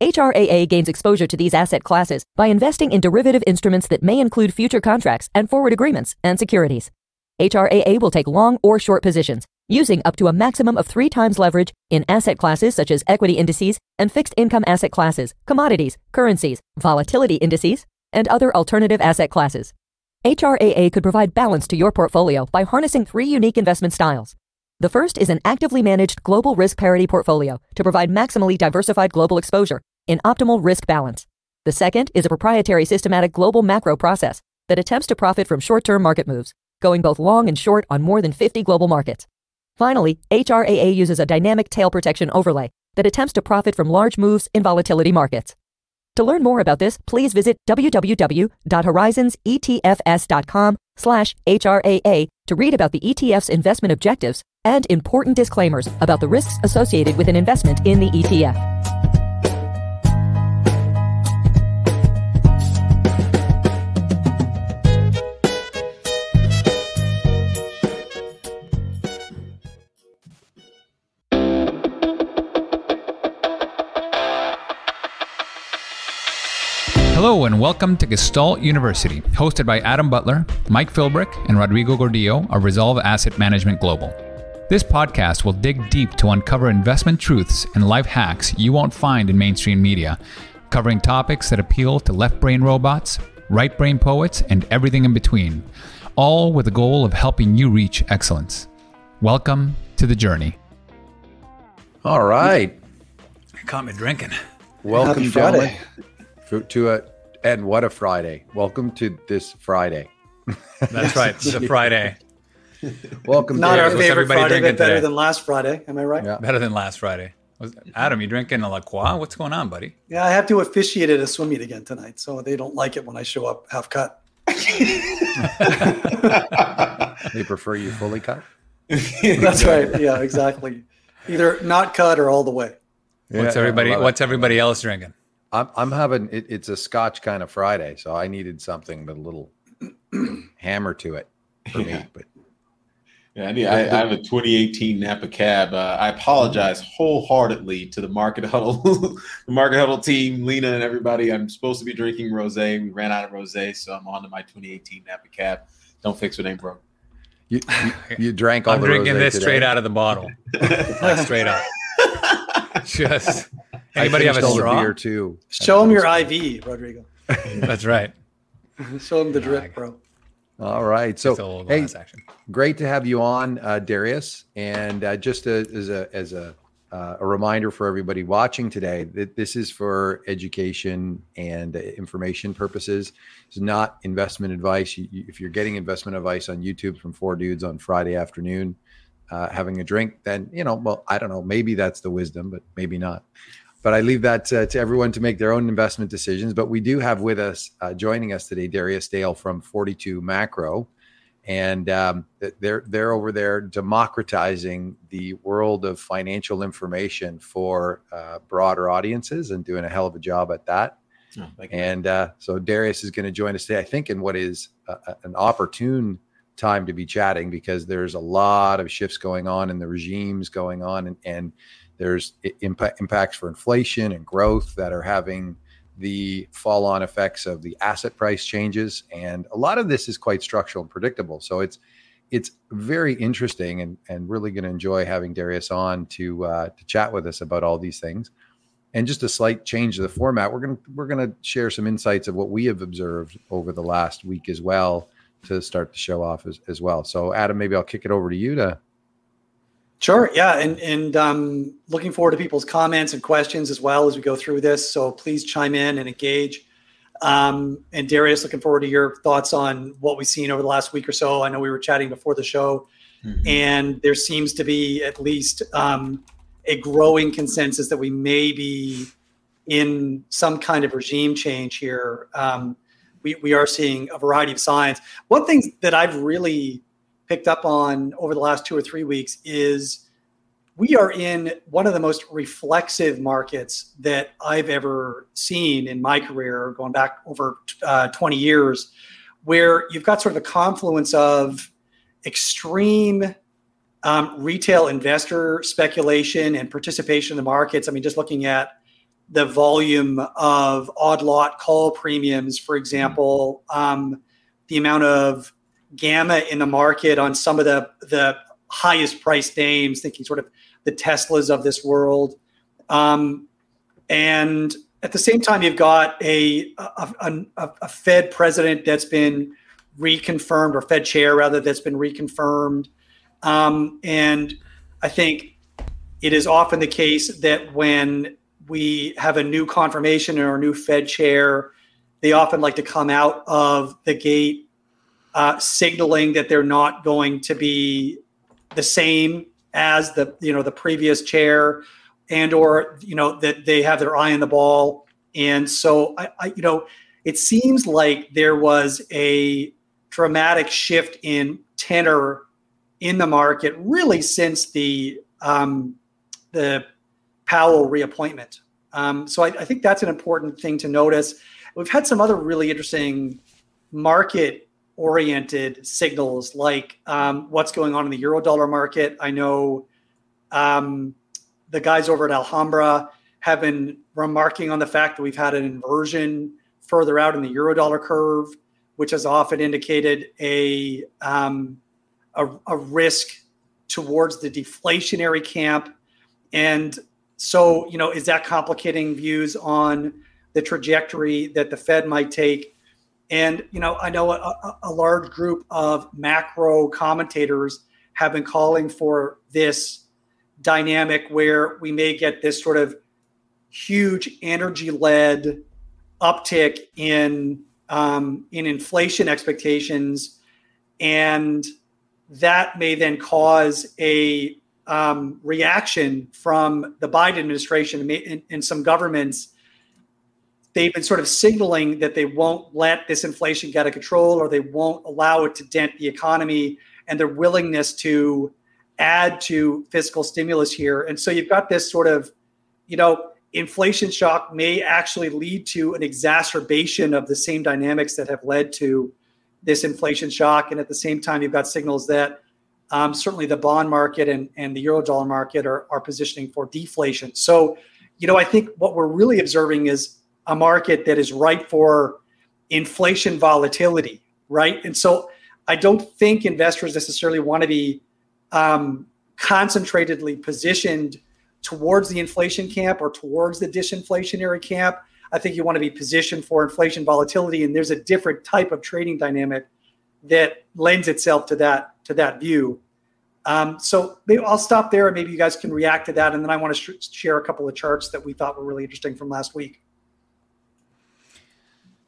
HRAA gains exposure to these asset classes by investing in derivative instruments that may include future contracts and forward agreements and securities. HRAA will take long or short positions, using up to a maximum of three times leverage in asset classes such as equity indices and fixed income asset classes, commodities, currencies, volatility indices, and other alternative asset classes. HRAA could provide balance to your portfolio by harnessing three unique investment styles. The first is an actively managed global risk parity portfolio to provide maximally diversified global exposure in optimal risk balance. The second is a proprietary systematic global macro process that attempts to profit from short term market moves, going both long and short on more than 50 global markets. Finally, HRAA uses a dynamic tail protection overlay that attempts to profit from large moves in volatility markets. To learn more about this, please visit www.horizonsetfs.com slash HRAA to read about the ETF's investment objectives and important disclaimers about the risks associated with an investment in the ETF. Hello and welcome to Gestalt University, hosted by Adam Butler, Mike Philbrick, and Rodrigo Gordillo of Resolve Asset Management Global. This podcast will dig deep to uncover investment truths and life hacks you won't find in mainstream media, covering topics that appeal to left brain robots, right brain poets, and everything in between, all with the goal of helping you reach excellence. Welcome to the journey. All right. Caught me drinking. Welcome, Happy gentlemen, Friday. to a and what a Friday! Welcome to this Friday. That's right. It's a Friday. Welcome. Not to our favorite everybody Friday, drinking but better today? than last Friday. Am I right? Yeah. Better than last Friday. Adam, you drinking a La Croix? What's going on, buddy? Yeah, I have to officiate at a swim meet again tonight, so they don't like it when I show up half cut. They prefer you fully cut. That's right. Yeah, exactly. Either not cut or all the way. What's everybody? I love it. What's everybody else drinking? I'm I'm having it, it's a Scotch kind of Friday, so I needed something with a little hammer to it for me. Yeah. But Yeah, I, need, I, I have a 2018 Napa cab. Uh, I apologize wholeheartedly to the Market Huddle, the Market Huddle team, Lena, and everybody. I'm supposed to be drinking rosé. We ran out of rosé, so I'm on to my 2018 Napa cab. Don't fix what ain't broke. you you, you drank all the I'm drinking rosé this today. straight out of the bottle, like straight up. Just I anybody have a finished all straw? beer too. Show them your IV, Rodrigo. That's right. Show them the drip, bro. All right. So Just hey, action. great to have you on, uh, Darius. And uh, just a, as a as a uh, a reminder for everybody watching today that this is for education and uh, information purposes. It's not investment advice. You, you- if you're getting investment advice on YouTube from four dudes on Friday afternoon, uh, having a drink, then you know, well, I don't know. Maybe that's the wisdom, but maybe not. But I leave that uh, to everyone to make their own investment decisions. But we do have with us, uh, joining us today, Darius Dale from 42 Macro and um, they're they're over there democratizing the world of financial information for uh, broader audiences and doing a hell of a job at that. Oh. And uh, so Darius is going to join us today, I think, in what is a- an opportune time to be chatting because there's a lot of shifts going on and the regimes going on, and, and there's impacts for inflation and growth that are having the fall on effects of the asset price changes. And a lot of this is quite structural and predictable. So it's it's very interesting and, and really going to enjoy having Darius on to uh, to chat with us about all these things. And just a slight change to the format, we're gonna we're gonna share some insights of what we have observed over the last week as well to start the show off as, as well. So Adam, maybe I'll kick it over to you to Sure. Yeah. And, and um, looking forward to people's comments and questions as well as we go through this. So please chime in and engage. Um, and Darius, looking forward to your thoughts on what we've seen over the last week or so. I know we were chatting before the show, Mhm. and there seems to be at least um, a growing consensus that we may be in some kind of regime change here. Um, we, we are seeing a variety of signs. One thing that I've really picked up on over the last two or three weeks is we are in one of the most reflexive markets that I've ever seen in my career, going back over uh, 20 years, where you've got sort of a confluence of extreme um, retail investor speculation and participation in the markets. I mean, just looking at the volume of odd lot call premiums, for example, um, the amount of gamma in the market on some of the the highest priced names, thinking sort of the Teslas of this world, um, and at the same time, you've got a a, a a, Fed president that's been reconfirmed, or Fed chair rather, that's been reconfirmed, um, and I think it is often the case that when we have a new confirmation or a new Fed chair, they often like to come out of the gate uh, signaling that they're not going to be the same as the you know the previous chair, and or you know that they have their eye on the ball. And so I, I you know it seems like there was a dramatic shift in tenor in the market really since the um, the Powell reappointment. Um, so I, I, think that's an important thing to notice. We've had some other really interesting market oriented signals like um, what's going on in the eurodollar market. I know um, the guys over at Alhambra have been remarking on the fact that we've had an inversion further out in the eurodollar curve, which has often indicated a, um, a, a risk towards the deflationary camp. And so, you know, is that complicating views on the trajectory that the Fed might take? And, you know, I know a, a large group of macro commentators have been calling for this dynamic where we may get this sort of huge energy led uptick in um, in inflation expectations and that may then cause a um, reaction from the Biden administration and, and some governments. They've been sort of signaling that they won't let this inflation get out of control or they won't allow it to dent the economy and their willingness to add to fiscal stimulus here. And so you've got this sort of, you know, inflation shock may actually lead to an exacerbation of the same dynamics that have led to this inflation shock. And at the same time, you've got signals that um, certainly the bond market and, and the eurodollar market are, are positioning for deflation. So, you know, I think what we're really observing is a market that is ripe for inflation volatility, right? And so I don't think investors necessarily want to be um, concentratedly positioned towards the inflation camp or towards the disinflationary camp. I think you want to be positioned for inflation volatility, and there's a different type of trading dynamic that lends itself to that to that view. Um, so maybe I'll stop there, and maybe you guys can react to that, and then I want to sh- share a couple of charts that we thought were really interesting from last week.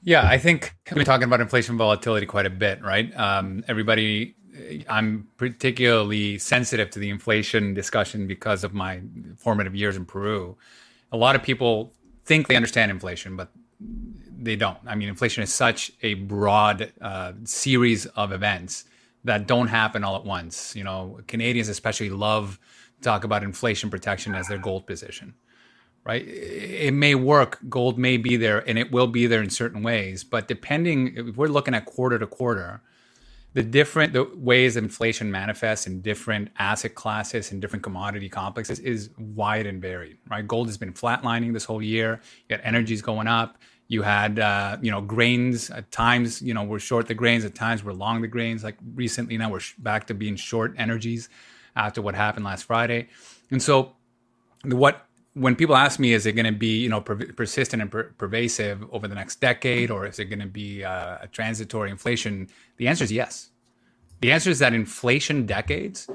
Yeah, I think we've been talking about inflation volatility quite a bit, right? Um, everybody, I'm particularly sensitive to the inflation discussion because of my formative years in Peru. A lot of people think they understand inflation, but they don't. I mean, inflation is such a broad uh, series of events that don't happen all at once. You know, Canadians especially love to talk about inflation protection as their gold position, right? It may work. Gold may be there, and it will be there in certain ways. But depending, if we're looking at quarter to quarter, the different the ways inflation manifests in different asset classes and different commodity complexes is wide and varied, right? Gold has been flatlining this whole year. Yet energy's going up. You had, uh, you know, grains at times, you know, we're short the grains. At times we're long the grains. Like recently now we're back to being short energies after what happened last Friday. And so what, when people ask me, is it going to be, you know, per- persistent and per- pervasive over the next decade, or is it going to be uh, a transitory inflation? The answer is yes. The answer is that inflation decades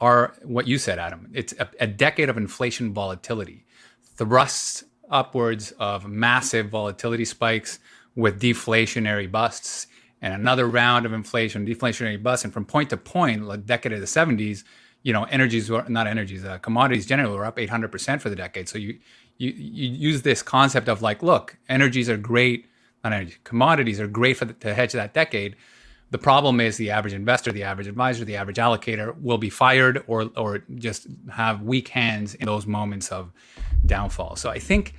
are what you said, Adam. It's a, a decade of inflation volatility. Thrusts upwards of massive volatility spikes with deflationary busts and another round of inflation, deflationary busts. And from point to point, like decade of the 70s, you know, energies were not energies, uh, commodities generally were up 800% for the decade. So you, you, you use this concept of like, look, energies are great. not energy, commodities are great for the, to hedge that decade. The problem is the average investor, the average advisor, the average allocator will be fired or or just have weak hands in those moments of downfall. So I think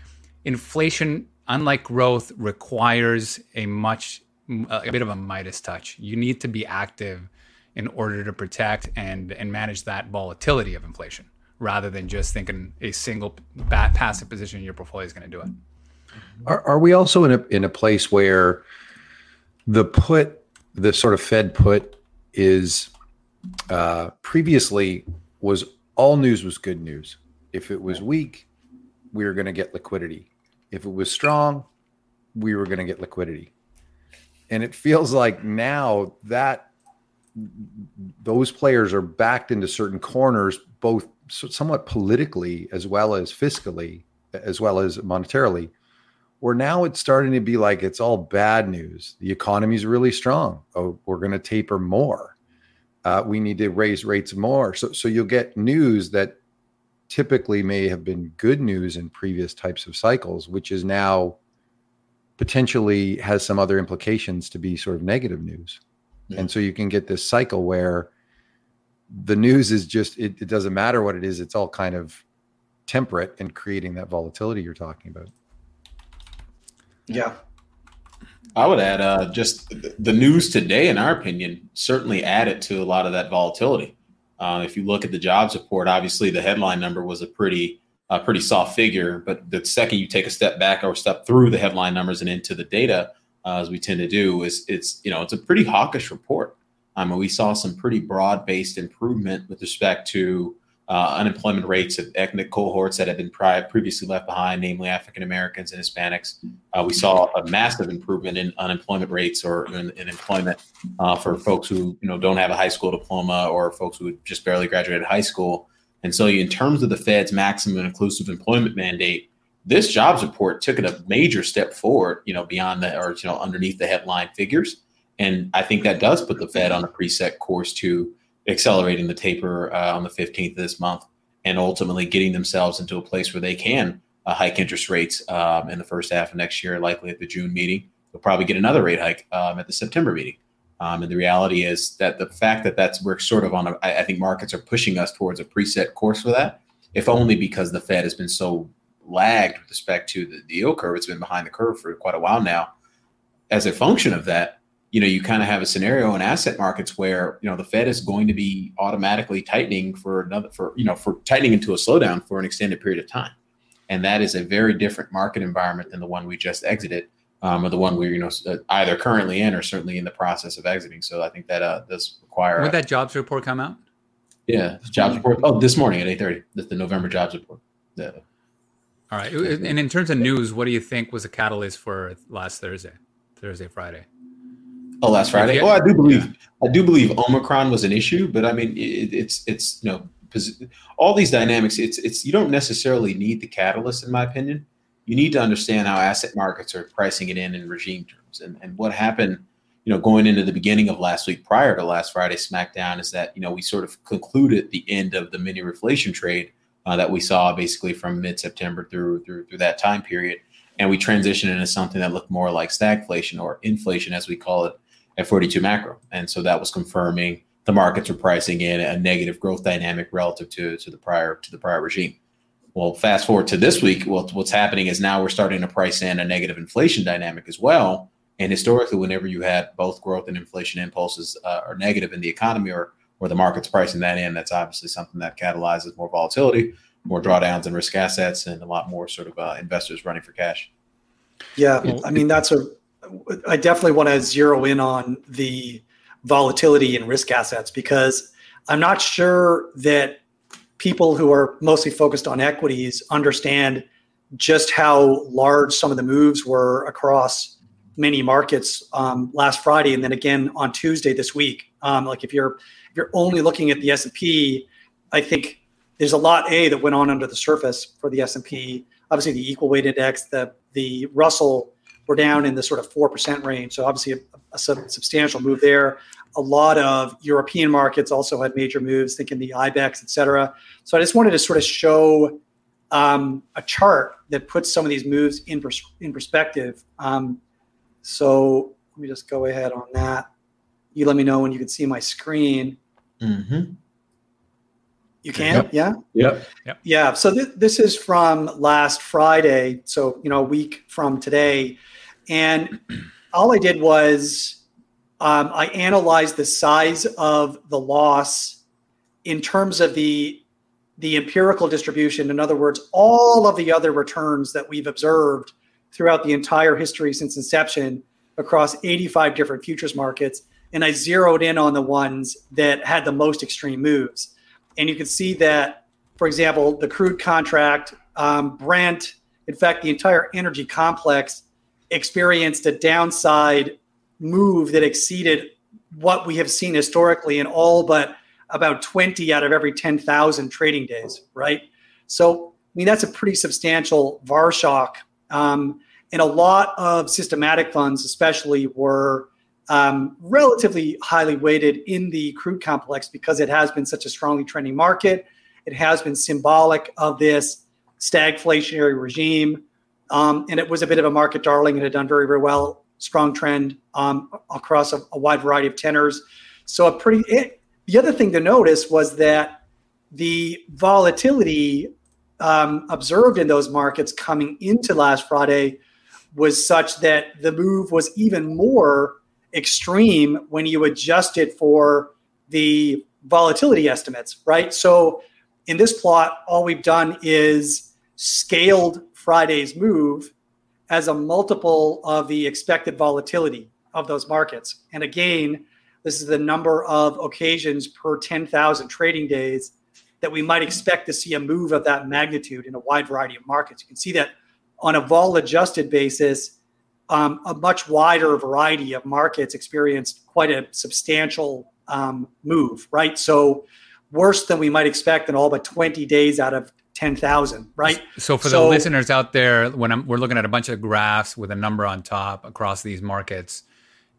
inflation, unlike growth, requires a much a bit of a Midas touch. You need to be active in order to protect and and manage that volatility of inflation rather than just thinking a single bat passive position in your portfolio is going to do it. Are, are we also in a in a place where the put the sort of Fed put is uh, previously was all news was good news. If it was weak, we were going to get liquidity. If it was strong, we were going to get liquidity. And it feels like now that those players are backed into certain corners, both somewhat politically as well as fiscally, as well as monetarily, where now it's starting to be like it's all bad news. The economy's really strong. Oh, we're going to taper more. Uh, we need to raise rates more. So, so you'll get news that typically may have been good news in previous types of cycles, which is now potentially has some other implications to be sort of negative news. Yeah. And so you can get this cycle where the news is just, it, it doesn't matter what it is, it's all kind of temperate and creating that volatility you're talking about. Yeah. I would add uh, just the news today, in our opinion, certainly added to a lot of that volatility. Uh, if you look at the jobs report, obviously the headline number was a pretty uh, pretty soft figure, but the second you take a step back or step through the headline numbers and into the data, uh, as we tend to do, is it's you know it's a pretty hawkish report. I mean, we saw some pretty broad based improvement with respect to uh, unemployment rates of ethnic cohorts that had been pri- previously left behind, namely African Americans and Hispanics. Uh, we saw a massive improvement in unemployment rates or in, in employment uh, for folks who you know don't have a high school diploma or folks who just barely graduated high school. And so, in terms of the Fed's maximum inclusive employment mandate, this jobs report took it a major step forward. You know, beyond the or you know underneath the headline figures, and I think that does put the Fed on a preset course to accelerating the taper uh, on the 15th of this month and ultimately getting themselves into a place where they can uh, hike interest rates um, in the first half of next year, likely at the June meeting. They'll probably get another rate hike um, at the September meeting. Um, and the reality is that the fact that that's we're sort of on a, I, I think markets are pushing us towards a preset course for that, if only because the Fed has been so lagged with respect to the, the yield curve. It's been behind the curve for quite a while now. As a function of that, you know, you kind of have a scenario in asset markets where, you know, the Fed is going to be automatically tightening for another, for, you know, for tightening into a slowdown for an extended period of time. And that is a very different market environment than the one we just exited, um, or the one we're, you know, uh, either currently in or certainly in the process of exiting. So I think that uh, does require. When that jobs report come out? Yeah, jobs report. Oh, this morning at 8.30, the, the November jobs report. Yeah. All right. And in terms of news, what do you think was a catalyst for last Thursday, Thursday, Friday? Oh, last Friday. Oh, I do believe yeah. I do believe Omicron was an issue, but I mean, it, it's it's you know all these dynamics. It's it's you don't necessarily need the catalyst, in my opinion. You need to understand how asset markets are pricing it in in regime terms, and and what happened. You know, going into the beginning of last week, prior to last Friday's SmackDown, is that you know we sort of concluded the end of the mini reflation trade uh, that we saw basically from mid September through through through that time period, and we transitioned into something that looked more like stagflation or inflation, as we call it, at 42 macro. And so that was confirming the markets were pricing in a negative growth dynamic relative to, to the prior to the prior regime. Well, fast forward to this week, well, what's happening is now we're starting to price in a negative inflation dynamic as well. And historically, whenever you had both growth and inflation impulses uh, are negative in the economy or or the market's pricing that in, that's obviously something that catalyzes more volatility, more drawdowns in risk assets, and a lot more sort of uh, investors running for cash. Yeah, I mean that's a I definitely want to zero in on the volatility in risk assets because I'm not sure that people who are mostly focused on equities understand just how large some of the moves were across many markets um, last Friday and then again on Tuesday this week. Um, like if you're if you're only looking at the S&P, I think there's a lot A that went on under the surface for the S&P. Obviously, the equal weight index, the the Russell we're down in the sort of 4% range. So obviously a, a substantial move there. A lot of European markets also had major moves, thinking the IBEX, et cetera. So I just wanted to sort of show um, a chart that puts some of these moves in, pers- in perspective. Um, So let me just go ahead on that. You let me know when you can see my screen. Mm-hmm. You can, Yep. yeah. Yep. Yeah. So th- this is from last Friday. So, you know, a week from today. And all I did was um, I analyzed the size of the loss in terms of the the empirical distribution. In other words, all of the other returns that we've observed throughout the entire history since inception across 85 different futures markets. And I zeroed in on the ones that had the most extreme moves. And you can see that, for example, the crude contract, um, Brent, in fact, the entire energy complex experienced a downside move that exceeded what we have seen historically in all but about 20 out of every 10,000 trading days, right? So, I mean, that's a pretty substantial VAR shock. Um, and a lot of systematic funds, especially, were um, relatively highly weighted in the crude complex because it has been such a strongly trending market. It has been symbolic of this stagflationary regime. Um, and it was a bit of a market darling. It had done very, very well, strong trend um, across a, a, wide variety of tenors. So, a pretty. It, the other thing to notice was that the volatility um, observed in those markets coming into last Friday was such that the move was even more extreme when you adjust it for the volatility estimates, right? So in this plot, all we've done is scaled Friday's move as a multiple of the expected volatility of those markets. And again, this is the number of occasions per 10,000 trading days that we might expect to see a move of that magnitude in a wide variety of markets. You can see that on a vol adjusted basis, um, a much wider variety of markets experienced quite a substantial um, move, right? So worse than we might expect in all but 20 days out of 10,000, right? So for so, the listeners out there, when I'm, we're looking at a bunch of graphs with a number on top across these markets,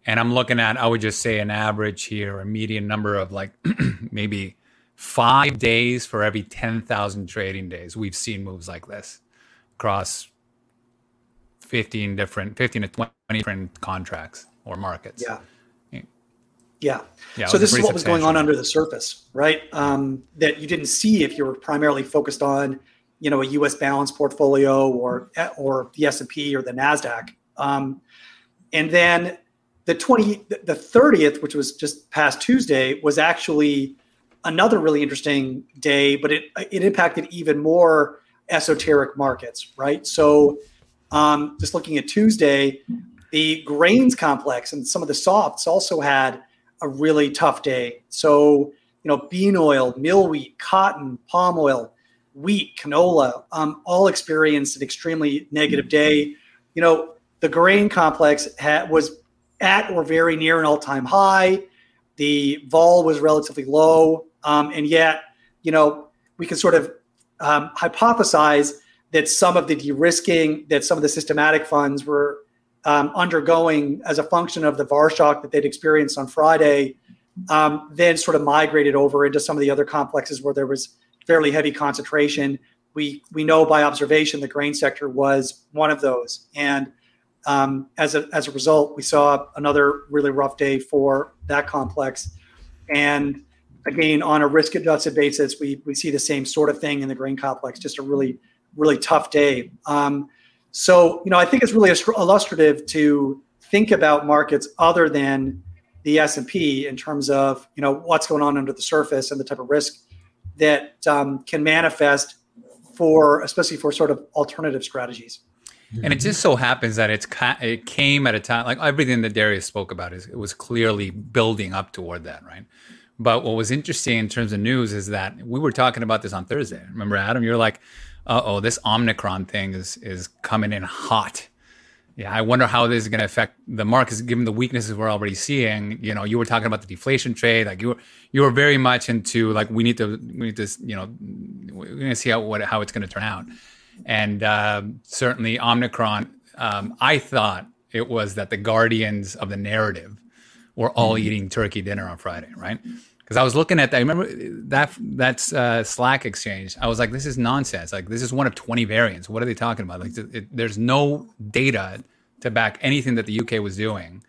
and I'm looking at, I would just say an average here, a median number of like maybe five days for every 10,000 trading days. We've seen moves like this across 15 different, 15 to 20 different contracts or markets. Yeah. Yeah. yeah so this is what was going on under the surface, right? Um, that you didn't see if you were primarily focused on, you know, a U.S. balance portfolio or or the S and P or the Nasdaq. Um, and then the 20 the 30th which was just past tuesday was actually another really interesting day but it it impacted even more esoteric markets right so um, just looking at tuesday the grains complex and some of the softs also had a really tough day. So you know bean oil mill wheat cotton palm oil wheat canola um, all experienced an extremely negative day. You know the grain complex was at or very near an all-time high. The vol was relatively low, um, and yet, you know, we can sort of um, hypothesize that some of the de-risking that some of the systematic funds were um, undergoing as a function of the VAR shock that they'd experienced on Friday, um, then sort of migrated over into some of the other complexes where there was fairly heavy concentration. We we know by observation the grain sector was one of those, and um, as a as a result, we saw another really rough day for that complex, and again on a risk adjusted basis, we we see the same sort of thing in the grain complex. Just a really really tough day. Um, so you know, I think it's really illustrative to think about markets other than the S and P in terms of you know what's going on under the surface and the type of risk that um, can manifest for especially for sort of alternative strategies. And it just so happens that it's it came at a time like everything that Darius spoke about is it was clearly building up toward that, right? But what was interesting in terms of news is that we were talking about this on Thursday. Remember, Adam? You're like, "Uh oh, this Omicron thing is is coming in hot." Yeah, I wonder how this is going to affect the markets, given the weaknesses we're already seeing. You know, you were talking about the deflation trade, like you were you were very much into like we need to we need to you know we're going to see how what how it's going to turn out. And uh, certainly Omicron, um, I thought it was that the guardians of the narrative were all mm-hmm. eating turkey dinner on Friday, right? Because I was looking at that. I remember that that's uh, Slack exchange. I was like, this is nonsense. Like this is one of 20 variants. What are they talking about? Like it, there's no data to back anything that the UK was doing,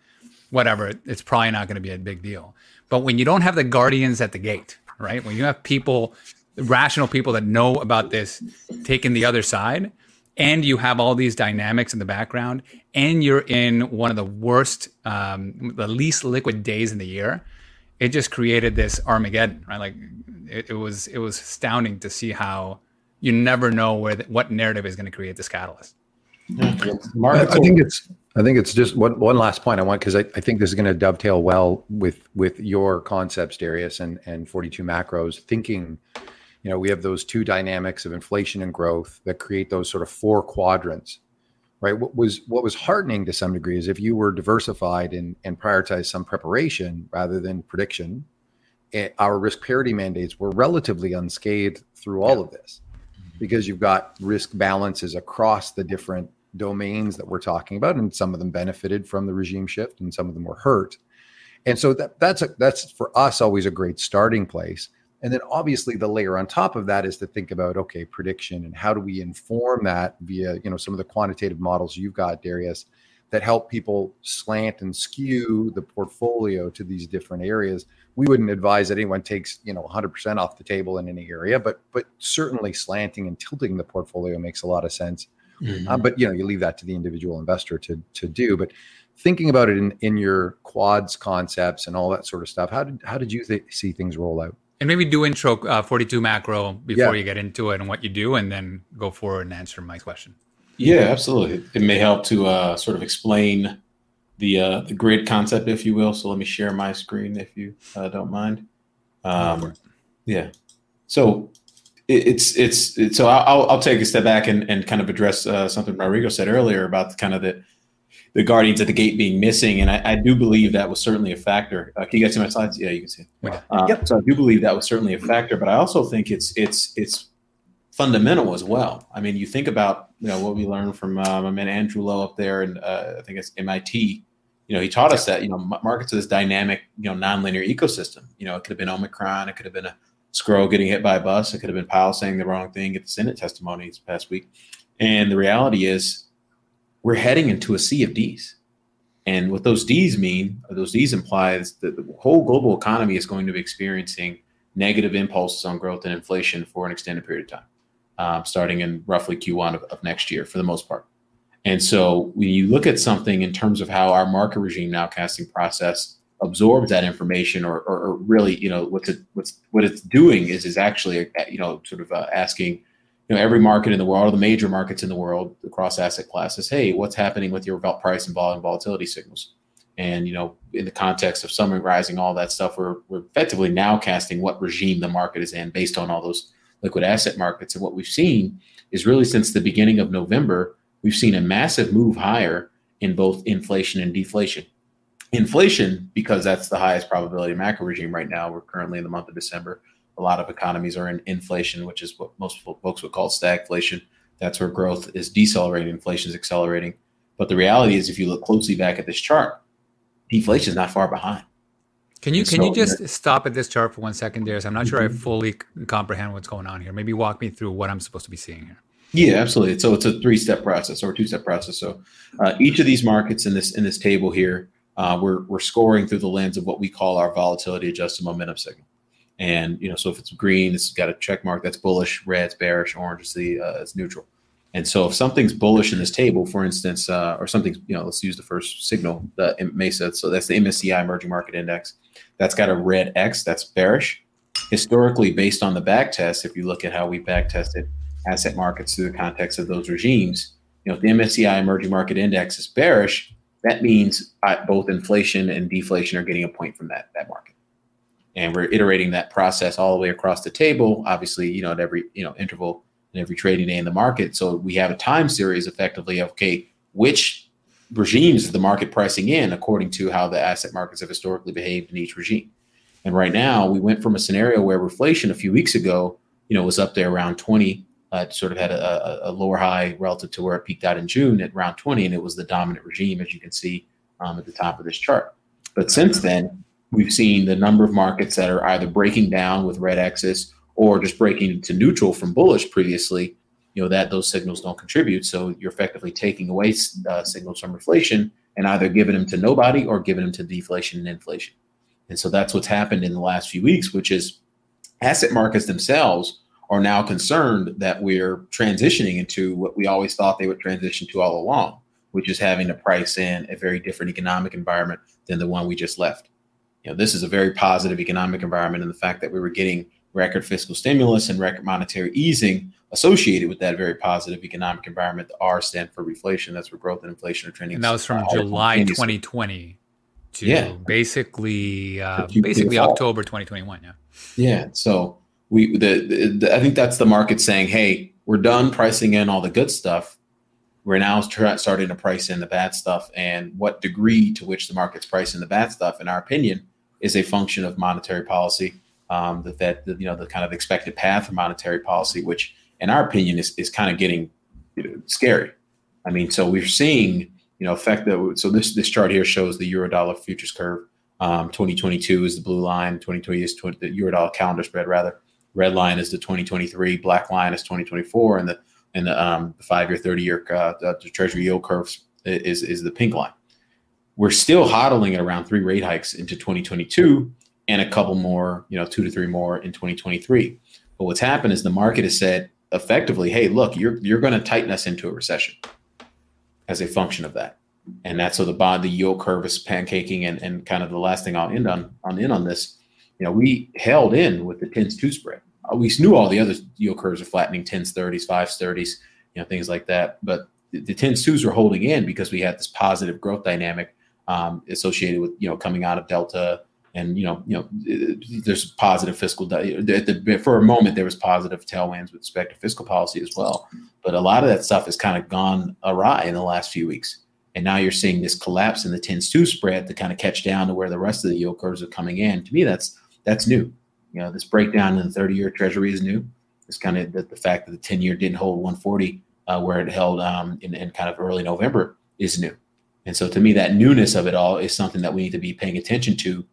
whatever, it's probably not going to be a big deal. But when you don't have the guardians at the gate, right? When you have people, rational people that know about this, taking the other side, and you have all these dynamics in the background, and you're in one of the worst, um, the least liquid days in the year, it just created this Armageddon, right? Like it, it was, it was astounding to see how you never know where the, what narrative is going to create this catalyst. I, I think it's I think it's just one one last point I want because I, I think this is going to dovetail well with with your concepts, Darius, and and 42 macros. Thinking, you know, we have those two dynamics of inflation and growth that create those sort of four quadrants, right? What was what was heartening to some degree is if you were diversified and and prioritized some preparation rather than prediction, it, eh, our risk parity mandates were relatively unscathed through all yeah. of this because you've got risk balances across the different domains that we're talking about, and some of them benefited from the regime shift, and some of them were hurt. And so that, that's a, that's for us always a great starting place. And then obviously the layer on top of that is to think about okay prediction and how do we inform that via you know some of the quantitative models you've got Darius that help people slant and skew the portfolio to these different areas. We wouldn't advise that anyone takes you know 100% off the table in any area, but but certainly slanting and tilting the portfolio makes a lot of sense Mm-hmm. Uh, but you know, you leave that to the individual investor to to do. But thinking about it in in your quads concepts and all that sort of stuff, how did how did you th- see things roll out? And maybe do intro uh, 42 macro before yeah. you get into it and what you do, and then go forward and answer my question. Yeah, absolutely. It may help to uh, sort of explain the uh, the grid concept, if you will. So let me share my screen, if you uh, don't mind. Um, yeah. So it's, it's, it's so I'll, I'll take a step back and, and kind of address uh, something Rodrigo said earlier about the, kind of the the guardians at the gate being missing, and I, I do believe that was certainly a factor. Uh, can you guys see my slides? Yeah, you can see. Uh, yep. So I do believe that was certainly a factor, but I also think it's it's it's fundamental as well. I mean, you think about you know what we learned from uh, my man Andrew Lo up there, and uh, I think it's MIT. You know, he taught us that you know markets are this dynamic, you know, nonlinear ecosystem. You know, it could have been Omicron, it could have been a Scroll getting hit by a bus. It could have been Powell saying the wrong thing at the Senate testimony this past week. And the reality is, we're heading into a sea of D's. And what those D's mean, those D's implies that the whole global economy is going to be experiencing negative impulses on growth and inflation for an extended period of time, um, starting in roughly Q1 of, of next year for the most part. And so when you look at something in terms of how our market regime nowcasting process absorbs that information or, or, or really you know what's it what's what it's doing is is actually you know sort of uh, asking you know every market in the world all the major markets in the world across asset classes hey what's happening with your price and volume volatility signals and you know in the context of summer rising all that stuff we're, we're effectively now casting what regime the market is in based on all those liquid asset markets and what we've seen is really since the beginning of november we've seen a massive move higher in both inflation and deflation inflation because that's the highest probability macro regime right now. We're currently in the month of December. A lot of economies are in inflation, which is what most folks would call stagflation. That's where growth is decelerating, inflation is accelerating. But the reality is, if you look closely back at this chart, deflation is not far behind. Can you can so, you just stop at this chart for one second, Darius? I'm not sure I mm-hmm. fully comprehend what's going on here. Maybe walk me through what I'm supposed to be seeing here. Yeah, absolutely. So it's a three-step process or two-step process. So uh, each of these markets in this in this table here uh, we're, we're scoring through the lens of what we call our volatility adjusted momentum signal. And, you know, so if it's green, it's got a check mark that's bullish, red's bearish, orange is the, uh, it's neutral. And so if something's bullish in this table, for instance, uh, or something's, you know, let's use the first signal, the MESA. So that's the MSCI Emerging Market Index. That's got a red X, that's bearish. Historically, based on the back test, if you look at how we back tested asset markets through the context of those regimes, you know, if the MSCI Emerging Market Index is bearish, that means uh, both inflation and deflation are getting a point from that that market and we're iterating that process all the way across the table obviously you know at every you know interval and every trading day in the market so we have a time series effectively of okay which regimes is the market pricing in according to how the asset markets have historically behaved in each regime and right now we went from a scenario where inflation a few weeks ago you know was up there around 20 uh, sort of had a, a, lower high relative to where it peaked out in June at around 20, and it was the dominant regime, as you can see um, at the top of this chart. But since then, we've seen the number of markets that are either breaking down with red X's or just breaking to neutral from bullish previously you know that those signals don't contribute. So you're effectively taking away uh, signals from inflation and either giving them to nobody or giving them to deflation and inflation. And so that's what's happened in the last few weeks, which is asset markets themselves are now concerned that we're transitioning into what we always thought they would transition to all along, which is having to price in a very different economic environment than the one we just left. You know, this is a very positive economic environment, and the fact that we were getting record fiscal stimulus and record monetary easing associated with that very positive economic environment. The R stand for reflation. That's where growth and inflation are trending. And that was from July 2020 to yeah. basically uh, basically October 2021. Yeah. Yeah. So we the, the, the, I think that's the market saying, hey, we're done pricing in all the good stuff. We're now starting to price in the bad stuff, and what degree to which the market's pricing the bad stuff, in our opinion, is a function of monetary policy. Um, that that you know the kind of expected path of monetary policy, which in our opinion is is kind of getting scary. I mean, so we're seeing you know affect the so this this chart here shows the euro dollar futures curve. Um, 2022 is the blue line. 2020 is 20, the euro dollar calendar spread rather. Red line is the 2023. Black line is 2024, and the and the, um, the five year, 30 year uh, the, the Treasury yield curves is is the pink line. We're still hodling at around three rate hikes into 2022, and a couple more, you know, two to three more in 2023. But what's happened is the market has said effectively, "Hey, look, you're you're going to tighten us into a recession." As a function of that, and that's so the bond, the yield curve is pancaking, and, and kind of the last thing I'll end on on in on this you know, we held in with the 10s 2 spread. Uh, we knew all the other yield curves are flattening 10s 30s, 5s 30s, you know, things like that. But the, 10s 2s were holding in because we had this positive growth dynamic um, associated with, you know, coming out of Delta. And, you know, you know, there's positive fiscal, the, for a moment, there was positive tailwinds with respect to fiscal policy as well. But a lot of that stuff has kind of gone awry in the last few weeks. And now you're seeing this collapse in the 10s 2 spread to kind of catch down to where the rest of the yield curves are coming in. To me, that's that's new. You know, this breakdown in the 30 year treasury is new. It's kind of the, the fact that the 10 year didn't hold 140 uh, where it held um, in, in kind of early November is new. And so to me, that newness of it all is something that we need to be paying attention to.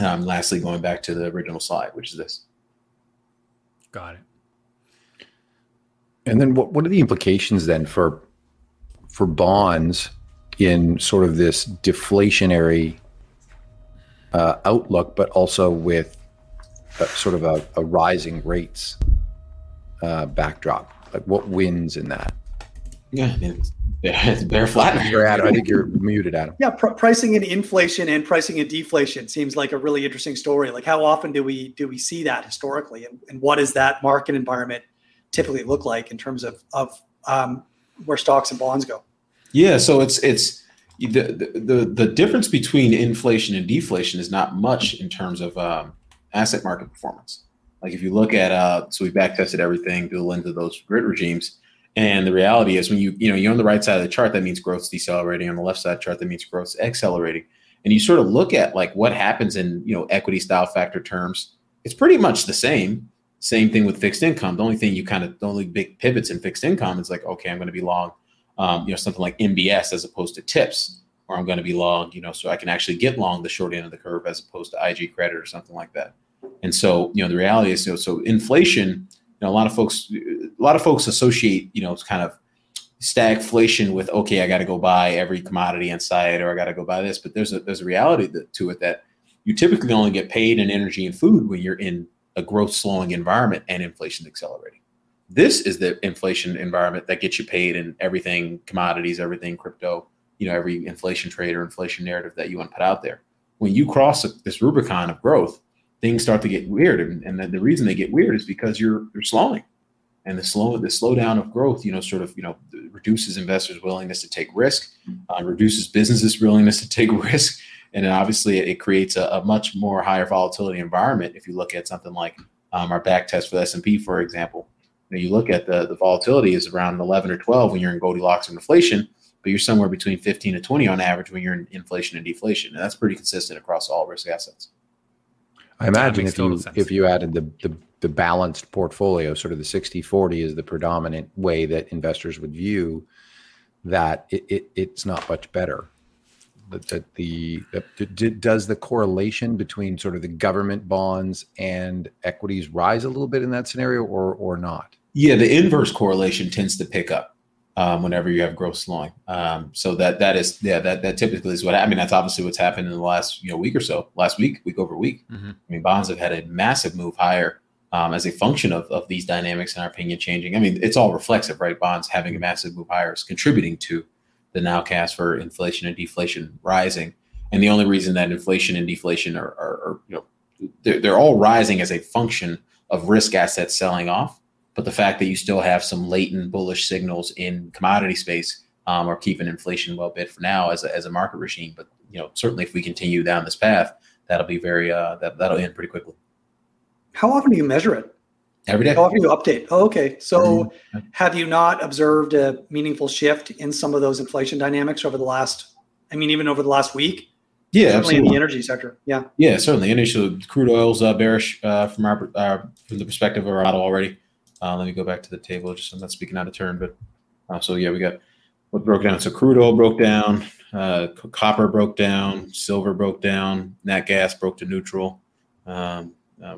Um, lastly, going back to the original slide, which is this. Got it. And then what, what are the implications then for for bonds in sort of this deflationary uh, outlook, but also with a, sort of a, a rising rates uh, backdrop? Like what wins in that? Yeah, it's, it's bear flat. You're Adam. I think you're muted, Adam. Yeah, pr- pricing in inflation and pricing in deflation seems like a really interesting story. Like, how often do we do we see that historically, and, and what does that market environment typically look like in terms of of um, where stocks and bonds go? Yeah, so it's it's the, the the difference between inflation and deflation is not much in terms of um, asset market performance. Like if you look at uh, so we back tested everything through the lens of those grid regimes, and the reality is when you you know you're on the right side of the chart, that means growth's decelerating. On the left side the chart, that means growth's accelerating. And you sort of look at like what happens in you know equity style factor terms. It's pretty much the same. Same thing with fixed income. The only thing you kind of the only big pivots in fixed income is like okay, I'm going to be long um, you know, something like MBS as opposed to TIPS, or I'm going to be long, you know, so I can actually get long the short end of the curve as opposed to IG credit or something like that. And so, you know, the reality is, you know, so inflation, you know, a lot of folks, a lot of folks associate, you know, it's kind of stagflation with, okay, I got to go buy every commodity in sight or I got to go buy this. But there's a, there's a reality to it that you typically only get paid in energy and food when you're in a growth slowing environment and inflation accelerating. This is the inflation environment that gets you paid in everything commodities, everything crypto, you know, every inflation trade or inflation narrative that you want to put out there. When you cross this Rubicon of growth, things start to get weird. And, and the, the reason they get weird is because you're you're slowing. And the slow the slowdown of growth, you know, sort of, you know, reduces investors' willingness to take risk, uh, reduces businesses' willingness to take risk, and then obviously it, it creates a, a, much more higher volatility environment. If you look at something like um, our back test for the S and P, for example, you, know, you look at the, the volatility is around 11 or 12 when you're in Goldilocks and inflation, but you're somewhere between 15 to 20 on average when you're in inflation and deflation. And that's pretty consistent across all risk assets. I imagine if you if you added the, the, the balanced portfolio, sort of the 60 40 is the predominant way that investors would view that it, it it's not much better. That, that the that, does the correlation between sort of the government bonds and equities rise a little bit in that scenario or or not? Yeah, the inverse correlation tends to pick up um, whenever you have growth slowing. Um, so that that is yeah that that typically is what I mean. That's obviously what's happened in the last you know week or so. Last week, week over week. Mm-hmm. I mean, bonds have had a massive move higher um, as a function of of these dynamics in our opinion changing. I mean, it's all reflexive, right? Bonds having a massive move higher is contributing to the nowcast for inflation and deflation rising. And the only reason that inflation and deflation are, are, are you know they're, they're all rising as a function of risk assets selling off but the fact that you still have some latent bullish signals in commodity space um, are keeping inflation well bid for now as a, as a market regime. But you know, certainly if we continue down this path, that'll be very uh, that that'll end pretty quickly. How often do you measure it? Every day. How often do you update? Oh, okay. So mm-hmm. have you not observed a meaningful shift in some of those inflation dynamics over the last? I mean, even over the last week. Yeah, certainly absolutely. in the energy sector. Yeah. Yeah, certainly. Initially, crude oil's uh, bearish uh, from our uh, from the perspective of our model already. Uh, let me go back to the table. Just I'm not speaking out of turn, but uh, so yeah, we got what broke down. So crude oil broke down, uh, copper broke down, silver broke down, nat gas broke to neutral. Um, uh?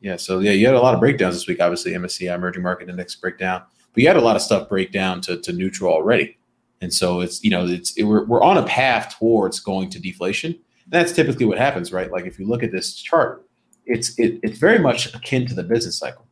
Yeah, so yeah, you had a lot of breakdowns this week. Obviously, MSCI Emerging Market Index breakdown, but you had a lot of stuff break down to, to neutral already. And so it's you know it's it, we're we're on a path towards going to deflation. That's typically what happens, right? Like if you look at this chart, it's it, it's very much akin to the business cycle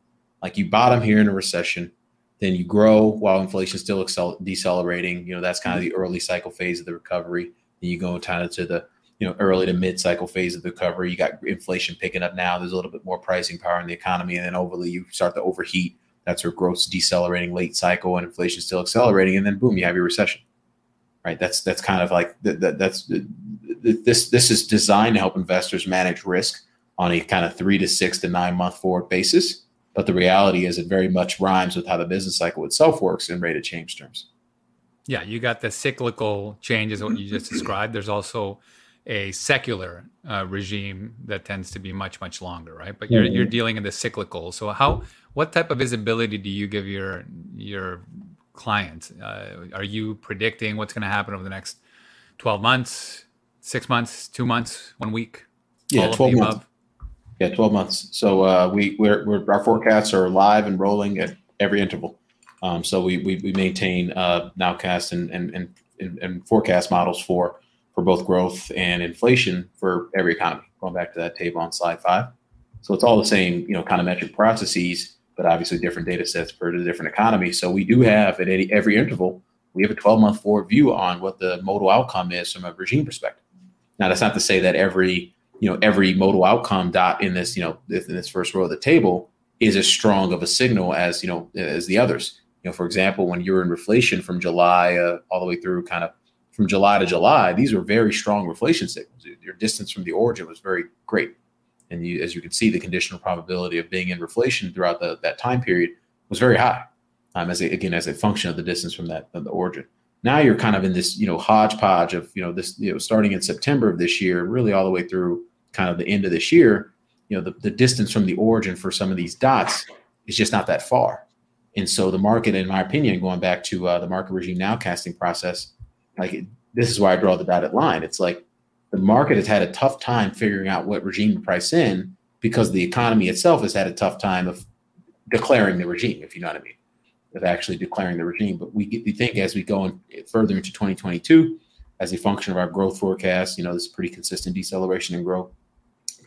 like you bottom here in a recession, then you grow while inflation is still accel- decelerating. You know, that's kind of the early cycle phase of the recovery. Then you go kind of to the you know early to mid cycle phase of the recovery. You got inflation picking up now. There's a little bit more pricing power in the economy, and then overly you start to overheat. That's where growth's decelerating late cycle and inflation still accelerating, and then boom, you have your recession. Right. That's that's kind of like that. That's this. This is designed to help investors manage risk on a kind of three to six to nine month forward basis but the reality is, it very much rhymes with how the business cycle itself works in rate of change terms. Yeah, you got the cyclical changes, what you just described. There's also a secular uh, regime that tends to be much much longer, right? But you're mm-hmm. you're dealing in the cyclical. So how what type of visibility do you give your your clients? Uh, are you predicting what's going to happen over the next 12 months, six months, two months, one week? Yeah, 12 months. Above? Yeah, 12 months. So uh, we we're, we're, our forecasts are live and rolling at every interval. Um, so we, we, we maintain uh, nowcast and, and, and, and, forecast models for for both growth and inflation for every economy. Going back to that table on slide five. So it's all the same, you know, kind of metric processes, but obviously different data sets for the different economies. So we do have at any, every interval, we have a 12 month forward view on what the modal outcome is from a regime perspective. Now that's not to say that every you know every modal outcome dot in this you know in this first row of the table is as strong of a signal as you know as the others. You know for example when you're in reflation from july uh, all the way through kind of from july to july these were very strong reflation signals. Your distance from the origin was very great. And you, as you can see the conditional probability of being in reflation throughout the, that time period was very high um, as a, again as a function of the distance from that the origin. Now you're kind of in this you know hodgepodge of you know this you know starting in september of this year really all the way through kind of the end of this year you know the, the distance from the origin for some of these dots is just not that far. And so the market in my opinion going back to uh, the market regime nowcasting process like this is why i draw the dotted line. It's like the market has had a tough time figuring out what regime to price in because the economy itself has had a tough time of declaring the regime if you know what i mean of actually declaring the regime. But we, we think as we go in, further into 2022, as a function of our growth forecast, you know, this pretty consistent deceleration in growth,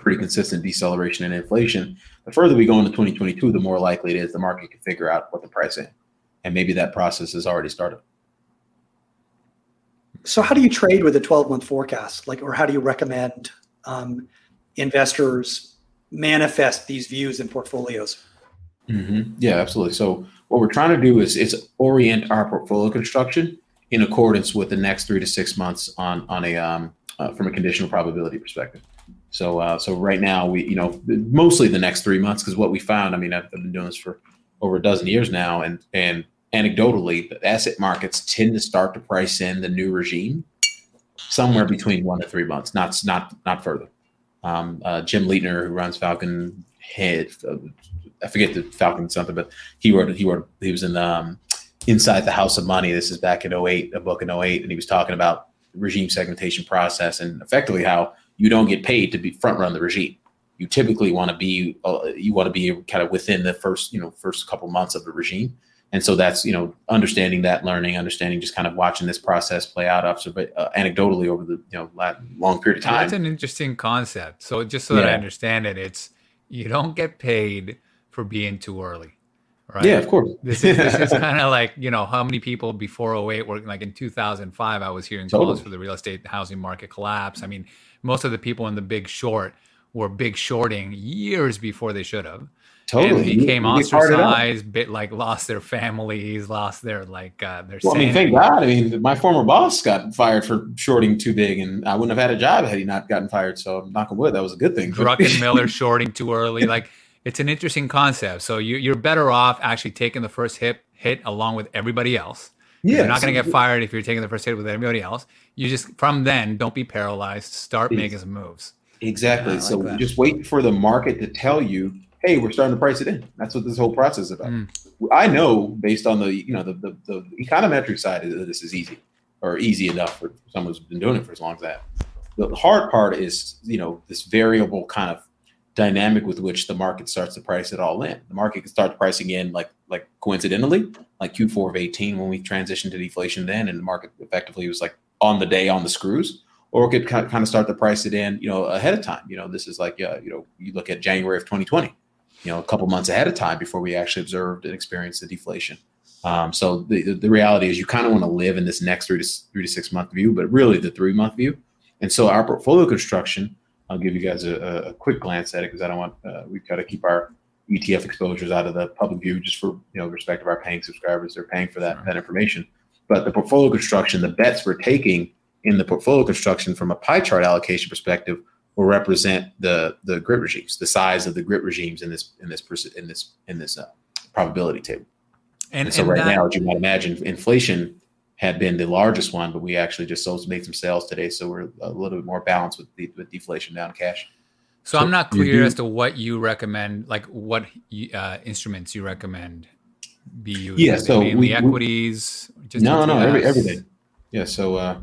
pretty consistent deceleration in inflation. The further we go into 2022, the more likely it is the market can figure out what the price is. And maybe that process has already started. So, how do you trade with a 12 month forecast? Like, or how do you recommend um, investors manifest these views in portfolios? Mm-hmm. Yeah, absolutely. So, what we're trying to do is is orient our portfolio construction in accordance with the next three to six months on on a um, uh, from a conditional probability perspective. So uh, so right now we you know mostly the next three months because what we found I mean I've, been doing this for over a dozen years now and and anecdotally the asset markets tend to start to price in the new regime somewhere between one to three months not not not further. Um, uh, Jim Leitner who runs Falcon Head uh, I forget the Falcon something, but he wrote he wrote he was in um, Inside the House of Money. This is back in 08, a book in 08, and he was talking about regime segmentation process and effectively how you don't get paid to be front run the regime. you typically want to be uh, you want to be kind of within the first you know first couple months of the regime and so that's you know understanding that learning understanding just kind of watching this process play out uh, anecdotally over the you know long period of time that's an interesting concept so just so that yeah. i understand it it's you don't get paid for being too early right yeah of course this is, this is kind of like you know how many people before 08 were like in 2005 i was hearing totally. calls for the real estate housing market collapse i mean most of the people in the big short were big shorting years before they should have. Totally and became ostracized, bit like lost their families, lost their like uh, their. Well, I mean, thank God. I mean, my former boss got fired for shorting too big, and I wouldn't have had a job had he not gotten fired. So, knock on wood, that was a good thing. Druckenmiller shorting too early, like it's an interesting concept. So you, you're better off actually taking the first hit hit along with everybody else. Yeah, you're not going to get fired if you're taking the first hit with everybody else. You just from then don't be paralyzed. Start making some moves. Exactly. Like so that. just wait for the market to tell you, hey, we're starting to price it in. That's what this whole process is about. Mm. I know based on the you know the, the, the econometric side that this is easy or easy enough for someone who's been doing it for as long as that. The hard part is you know this variable kind of dynamic with which the market starts to price it all in. The market can start pricing in like like coincidentally, like Q4 of 18 when we transitioned to deflation then, and the market effectively was like on the day on the screws or we could kind of start to price it in, you know, ahead of time. You know, this is like, uh, you know, you look at January of 2020, you know, a couple months ahead of time before we actually observed and experienced the deflation. Um, so the, the reality is you kind of want to live in this next three to three to six month view, but really the three month view. And so our portfolio construction, I'll give you guys a, a quick glance at it because I don't want uh, we've got to keep our ETF exposures out of the public view just for you know respect of our paying subscribers. They're paying for that sure. that information. But the portfolio construction, the bets we're taking in the portfolio construction from a pie chart allocation perspective will represent the the grid regimes, the size of the grid regimes in this in this in this in this uh, probability table. And, and so and right that, now, as you might imagine, inflation had been the largest one, but we actually just sold made some sales today, so we're a little bit more balanced with the, with deflation down cash. So, so I'm not clear as to what you recommend, like what uh, instruments you recommend be used. Yeah, so we, equities. We, no, no, every, everything. Yeah, so uh,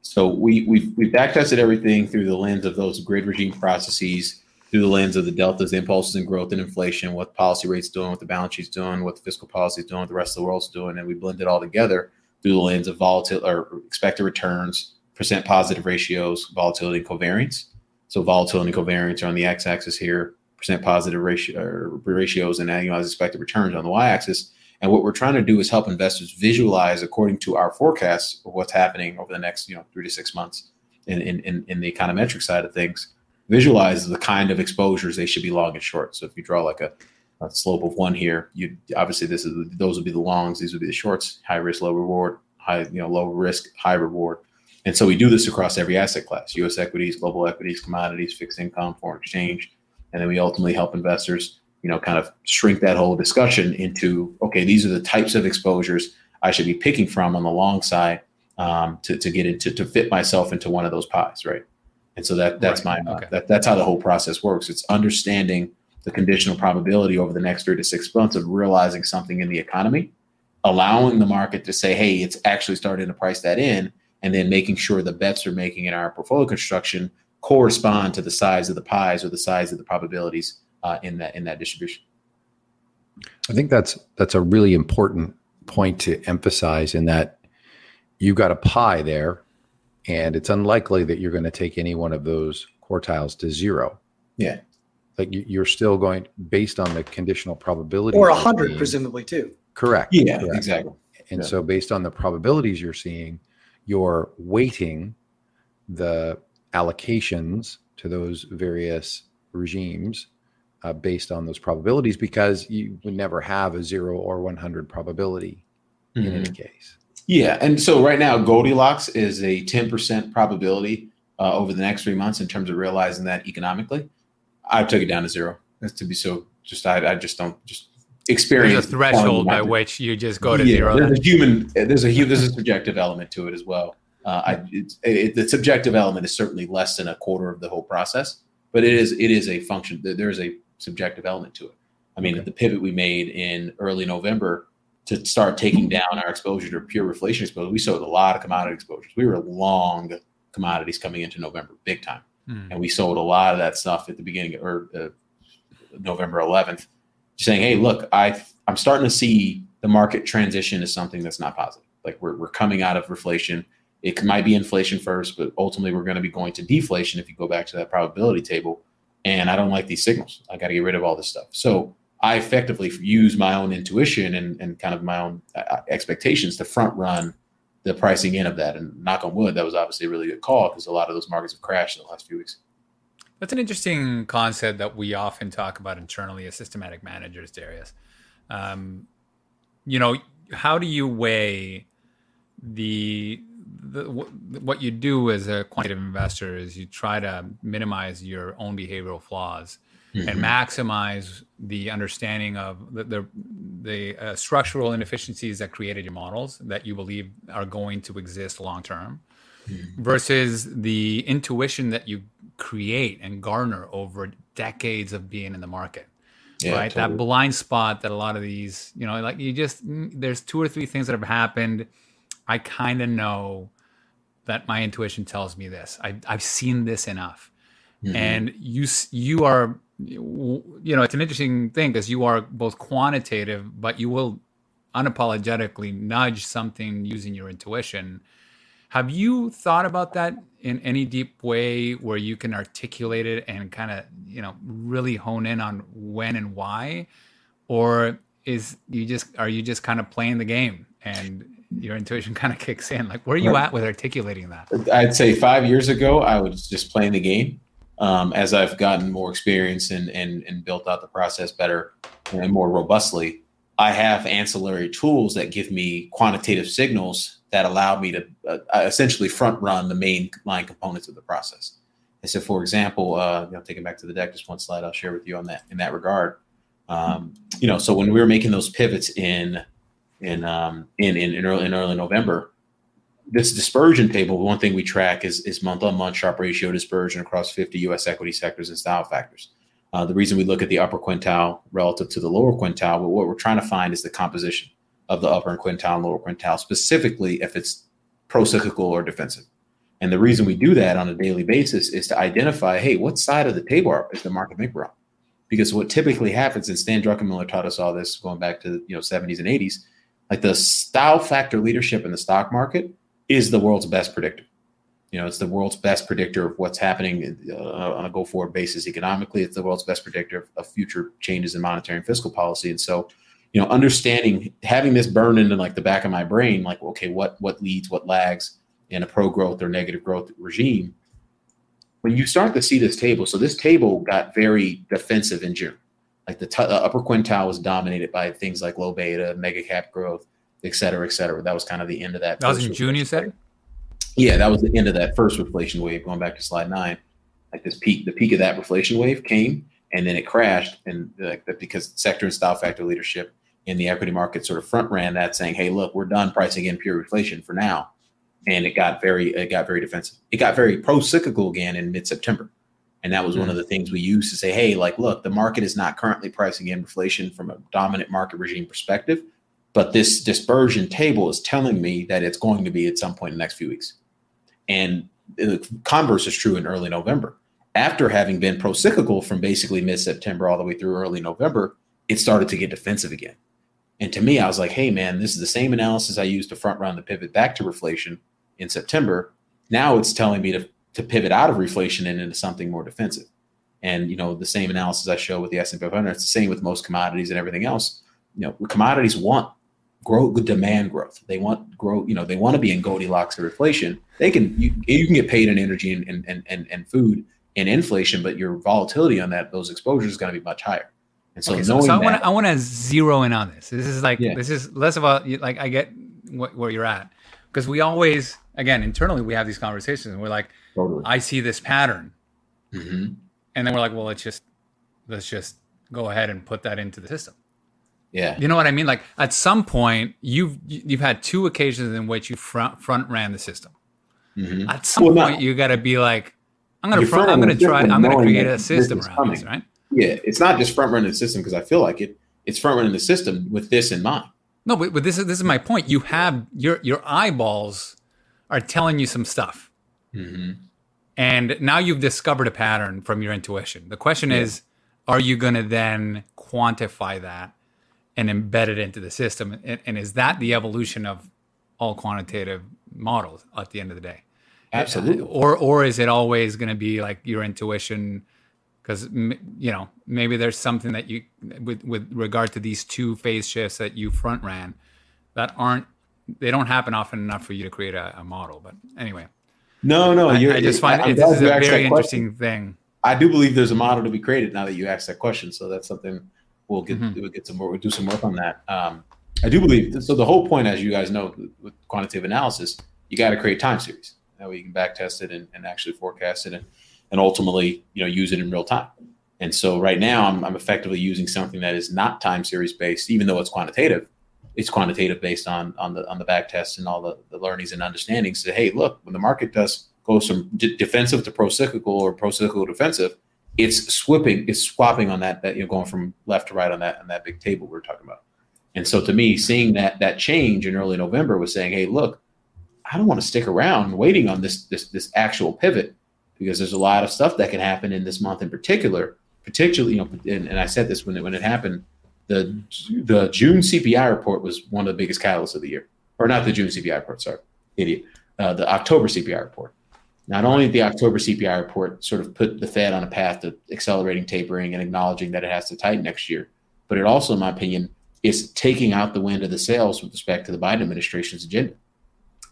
so we we've we backtested everything through the lens of those grid regime processes, through the lens of the deltas, the impulses and growth and inflation, what policy rates doing, what the balance sheet's doing, what the fiscal policy is doing, what the rest of the world's doing, and we blend it all together through the lens of volatile or expected returns, percent positive ratios, volatility and covariance. So volatility and covariance are on the x-axis here, percent positive ratio ratios and annualized expected returns on the y-axis and what we're trying to do is help investors visualize according to our forecasts of what's happening over the next, you know, three to six months in, in, in the econometric side of things, visualize the kind of exposures they should be long and short. So if you draw like a, a slope of one here, you obviously this is those would be the longs, these would be the shorts, high risk, low reward, high, you know, low risk, high reward. And so we do this across every asset class, US equities, global equities, commodities, fixed income, foreign exchange. And then we ultimately help investors you know, kind of shrink that whole discussion into okay, these are the types of exposures I should be picking from on the long side um, to to get into to fit myself into one of those pies, right? And so that that's right. my okay. that that's how the whole process works. It's understanding the conditional probability over the next three to six months of realizing something in the economy, allowing the market to say, hey, it's actually starting to price that in, and then making sure the bets we're making in our portfolio construction correspond to the size of the pies or the size of the probabilities uh, in that in that distribution. I think that's that's a really important point to emphasize in that you've got a pie there, and it's unlikely that you're going to take any one of those quartiles to zero. Yeah, like you're still going based on the conditional probability, or a hundred presumably too. Correct. Yeah, correct. exactly. And yeah. so, based on the probabilities you're seeing, you're weighting the allocations to those various regimes uh, based on those probabilities because you would never have a zero or 100 probability mm-hmm. in any mm-hmm. case. Yeah. And so right now, Goldilocks is a 10% probability uh, over the next three months in terms of realizing that economically. I took it down to zero. That's to be so just, I, I just don't just experience. There's a threshold by which you just go to yeah, zero. There's a human, there's a, there's a subjective element to it as well. Uh, I, it, it, the subjective element is certainly less than a quarter of the whole process, but it is it is a function. There is a subjective element to it. I mean, okay. the pivot we made in early November to start taking down our exposure to pure reflation exposure, we sold a lot of commodity exposures. We were long commodities coming into November, big time. Mm. and we sold a lot of that stuff at the beginning or uh, November 11th, saying, "Hey, look, I I'm starting to see the market transition to something that's not positive. Like we're we're coming out of reflation. It might be inflation first, but ultimately we're going to be going to deflation if you go back to that probability table. And I don't like these signals. I got to get rid of all this stuff. So I effectively use my own intuition and, and kind of my own uh, uh, expectations to front run the pricing in of that. And knock on wood, that was obviously a really good call because a lot of those markets have crashed in the last few weeks. That's an interesting concept that we often talk about internally as systematic managers, Darius. Um, you know, how do you weigh the, the what you do as a quantitative investor is you try to minimize your own behavioral flaws mm-hmm. and maximize the understanding of the the, the uh, structural inefficiencies that created your models that you believe are going to exist long term mm-hmm. versus the intuition that you create and garner over decades of being in the market yeah, right totally. that blind spot that a lot of these you know like you just mm, there's two or three things that have happened i kind of know that my intuition tells me this I, i've seen this enough mm-hmm. and you you are you know, it's an interesting thing because you are both quantitative, but you will unapologetically nudge something using your intuition. Have you thought about that in any deep way where you can articulate it and kind of, you know, really hone in on when and why? Or is you just are you just kind of playing the game and your intuition kind of kicks in? Like where are you at with articulating that? I'd say five years ago I was just playing the game um, as I've gotten more experience and, and, and built out the process better and more robustly, I have ancillary tools that give me quantitative signals that allow me to uh, essentially front run the main line components of the process. And so, for example, uh, you know, taking back to the deck, just one slide I'll share with you on that in that regard. Um, you know, so when we were making those pivots in in um, in, in in early in early November, this dispersion table, one thing we track is, is month-on-month Sharpe ratio dispersion across 50 U.S. equity sectors and style factors. Uh, the reason we look at the upper quintile relative to the lower quintile, but what we're trying to find is the composition of the upper quintile and lower quintile, specifically if it's pro-cyclical or defensive. And the reason we do that on a daily basis is to identify, hey, what side of the table is the market maker on? Because what typically happens, and Stan Druckenmiller taught us all this going back to you know 70s and 80s, like the style factor leadership in the stock market is the world's best predictor. You know, it's the world's best predictor of what's happening uh, on a go forward basis economically. It's the world's best predictor of future changes in monetary and fiscal policy. And so, you know, understanding having this burn into like the back of my brain, like, okay, what what leads, what lags in a pro growth or negative growth regime. When you start to see this table, so this table got very defensive in June. Like the, t- the upper quintile was dominated by things like low beta, mega cap growth, et cetera, et cetera. That was kind of the end of that. That was in June, you said? Yeah, that was the end of that first reflation wave. Going back to slide nine, like this peak, the peak of that reflation wave came, and then it crashed, and like because sector and style factor leadership in the equity market sort of front ran that, saying, "Hey, look, we're done pricing in pure inflation for now," and it got very, it got very defensive. It got very pro cyclical again in mid September. And that was mm-hmm. one of the things we used to say, hey, like, look, the market is not currently pricing in inflation from a dominant market regime perspective but this dispersion table is telling me that it's going to be at some point in the next few weeks. And the converse is true in early November. After having been pro-cyclical from basically mid-September all the way through early November, it started to get defensive again. And to me, I was like, hey man, this is the same analysis I used to front run the pivot back to reflation in September. Now it's telling me to, to pivot out of reflation and into something more defensive. And you know, the same analysis I show with the S&P 500, it's the same with most commodities and everything else. You know, commodities want grow demand growth. They want grow, you know, they want to be in Goldilocks or inflation. They can you, you can get paid in energy and and and, and food and inflation, but your volatility on that those exposures is going to be much higher. And so, okay, so, so I want to zero in on this. This is like yeah. this is less of about like I get what, where you're at because we always again internally we have these conversations and we're like, totally. I see this pattern, mm-hmm. and then we're like, well, let's just let's just go ahead and put that into the system. Yeah. You know what I mean? Like at some point, you've you've had two occasions in which you front front ran the system. Mm-hmm. At some well, point, you got to be like, I'm gonna front, I'm gonna try, I'm gonna create a system around coming. this, right? Yeah, it's not just front running the system because I feel like it. It's front running the system with this in mind. No, but, but this is this is my point. You have your your eyeballs are telling you some stuff, mm-hmm. And now you've discovered a pattern from your intuition. The question yeah. is, are you going to then quantify that and embed it into the system? And, and, is that the evolution of all quantitative models at the end of the day? Absolutely. Or or is it always going to be like your intuition? Because you know maybe there's something that you with with regard to these two phase shifts that you front ran that aren't they don't happen often enough for you to create a, a model. But anyway. No, no, I, I just find it, this is a very interesting thing. I do believe there's a model to be created now that you asked that question. So that's something we'll get mm-hmm. we'll get some more we'll do some work on that. Um, I do believe so. The whole point, as you guys know, with quantitative analysis, you got to create time series. That way you can back test it and, and actually forecast it and, and ultimately, you know, use it in real time. And so right now I'm, I'm effectively using something that is not time series based, even though it's quantitative. It's quantitative based on on the on the back test and all the, the learnings and understandings. Say, hey, look, when the market does goes from d- defensive to pro cyclical or pro cyclical defensive, it's swapping, it's swapping on that that you're going from left to right on that on that big table we are talking about. And so to me, seeing that that change in early November was saying, hey, look, I don't want to stick around waiting on this this this actual pivot because there's a lot of stuff that can happen in this month in particular. Particularly, you know, and, and I said this when it, when it happened. The the June CPI report was one of the biggest catalysts of the year, or not the June CPI report. Sorry, idiot. Uh, the October CPI report. Not only did the October CPI report sort of put the Fed on a path to accelerating tapering and acknowledging that it has to tighten next year, but it also, in my opinion, is taking out the wind of the sails with respect to the Biden administration's agenda.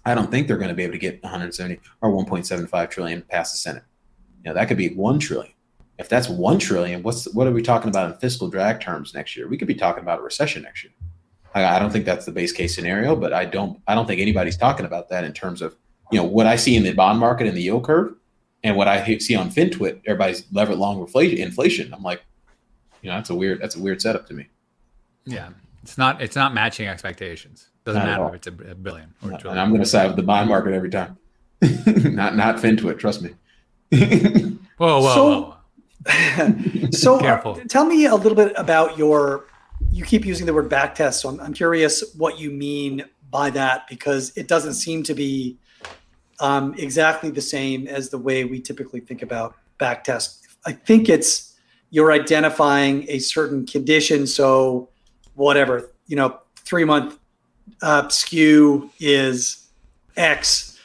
I don't think they're going to be able to get 170 or 1.75 trillion past the Senate. You know, that could be 1 trillion. If that's 1 trillion, what's what are we talking about in fiscal drag terms next year? We could be talking about a recession next year. I, I don't think that's the base case scenario, but I don't I don't think anybody's talking about that in terms of, you know, what I see in the bond market and the yield curve and what I see on FinTwit, everybody's levered long inflation. I'm like, you know, that's a weird that's a weird setup to me. Yeah. It's not it's not matching expectations. Doesn't not matter if it's a, a billion or not, And I'm going to side with the bond market every time. not not FinTwit, trust me. whoa, whoa, so, whoa. so uh, tell me a little bit about your. You keep using the word back test, so I'm, I'm curious what you mean by that because it doesn't seem to be um, exactly the same as the way we typically think about back test. I think it's you're identifying a certain condition. So whatever, you know, three month uh, skew is X.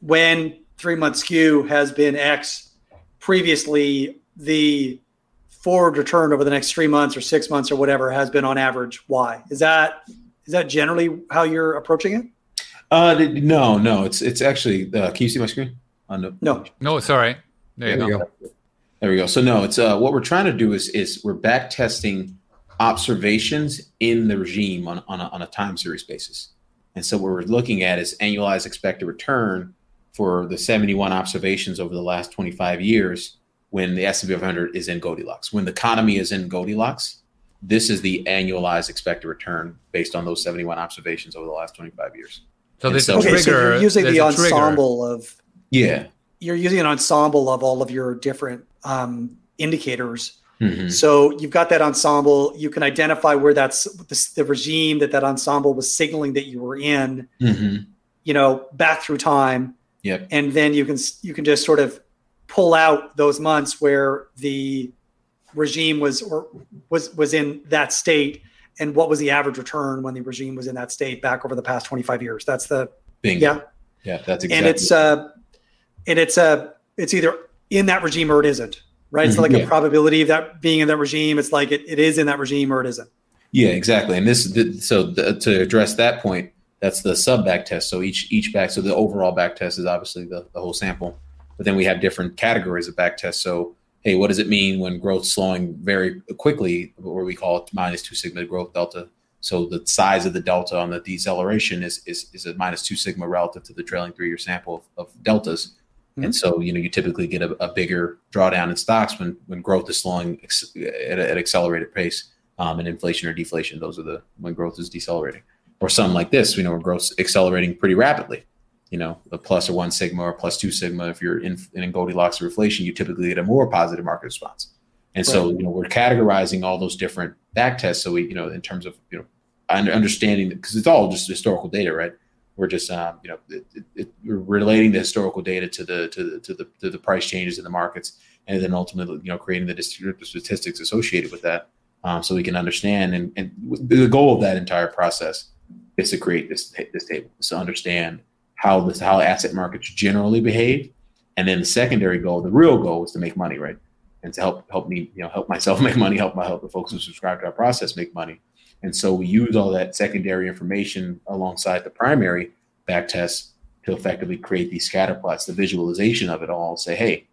When three month skew has been X previously, the forward return over the next three months or six months or whatever has been on average Y. Is that is that generally how you're approaching it? Uh, no, no. It's it's actually. Uh, can you see my screen? Uh, no, no, no. It's all right. There, there you go. go. There we go. So no, it's uh, what we're trying to do is is we're back testing observations in the regime on, on, a, on a time series basis. And so what we're looking at is annualized expected return for the 71 observations over the last 25 years when the S&P 500 is in Goldilocks. When the economy is in Goldilocks, this is the annualized expected return based on those 71 observations over the last 25 years. So this so, okay, so you're using the ensemble of yeah, you're using an ensemble of all of your different um, indicators Mm-hmm. So you've got that ensemble. You can identify where that's the, the, regime that that ensemble was signaling that you were in. Mm-hmm. You know, back through time. Yep. And then you can you can just sort of pull out those months where the regime was or was was in that state and what was the average return when the regime was in that state back over the past 25 years that's the Bingo. yeah yeah that's exactly and it's uh and it's uh it's either in that regime or it isn't right? It's mm-hmm. like yeah. a probability of that being in that regime. It's like it, it is in that regime or it isn't. Yeah, exactly. And this, so the, to address that point, that's the sub back test. So each each back, so the overall back test is obviously the, the whole sample, but then we have different categories of back tests. So hey, what does it mean when growth slowing very quickly, or we call it minus two sigma growth delta? So the size of the delta on the deceleration is is, is a minus two sigma relative to the trailing three year sample of, of deltas. Mm-hmm. And so, you know, you typically get a, a, bigger drawdown in stocks when when growth is slowing ex- at an accelerated pace, um, and inflation or deflation. Those are the when growth is decelerating. Or something like this, you know, where growth's accelerating pretty rapidly. You know, a plus or one sigma or plus two sigma. If you're in, in Goldilocks or inflation, you typically get a more positive market response. And right. so, you know, we're categorizing all those different back tests. So we, you know, in terms of, you know, understanding because it's all just historical data, right? we're just um, you know it, it, it, we're relating the historical data to the to the to the to the price changes in the markets, and then ultimately you know creating the descriptive statistics associated with that, um, so we can understand. And, and the goal of that entire process is to create this this table, is to understand how this how asset markets generally behave, and then the secondary goal, the real goal, is to make money, right? And to help help me you know help myself make money, help my help the folks who subscribe to our process make money and so we use all that secondary information alongside the primary back tests to effectively create these scatter plots, the visualization of it all. Say, hey,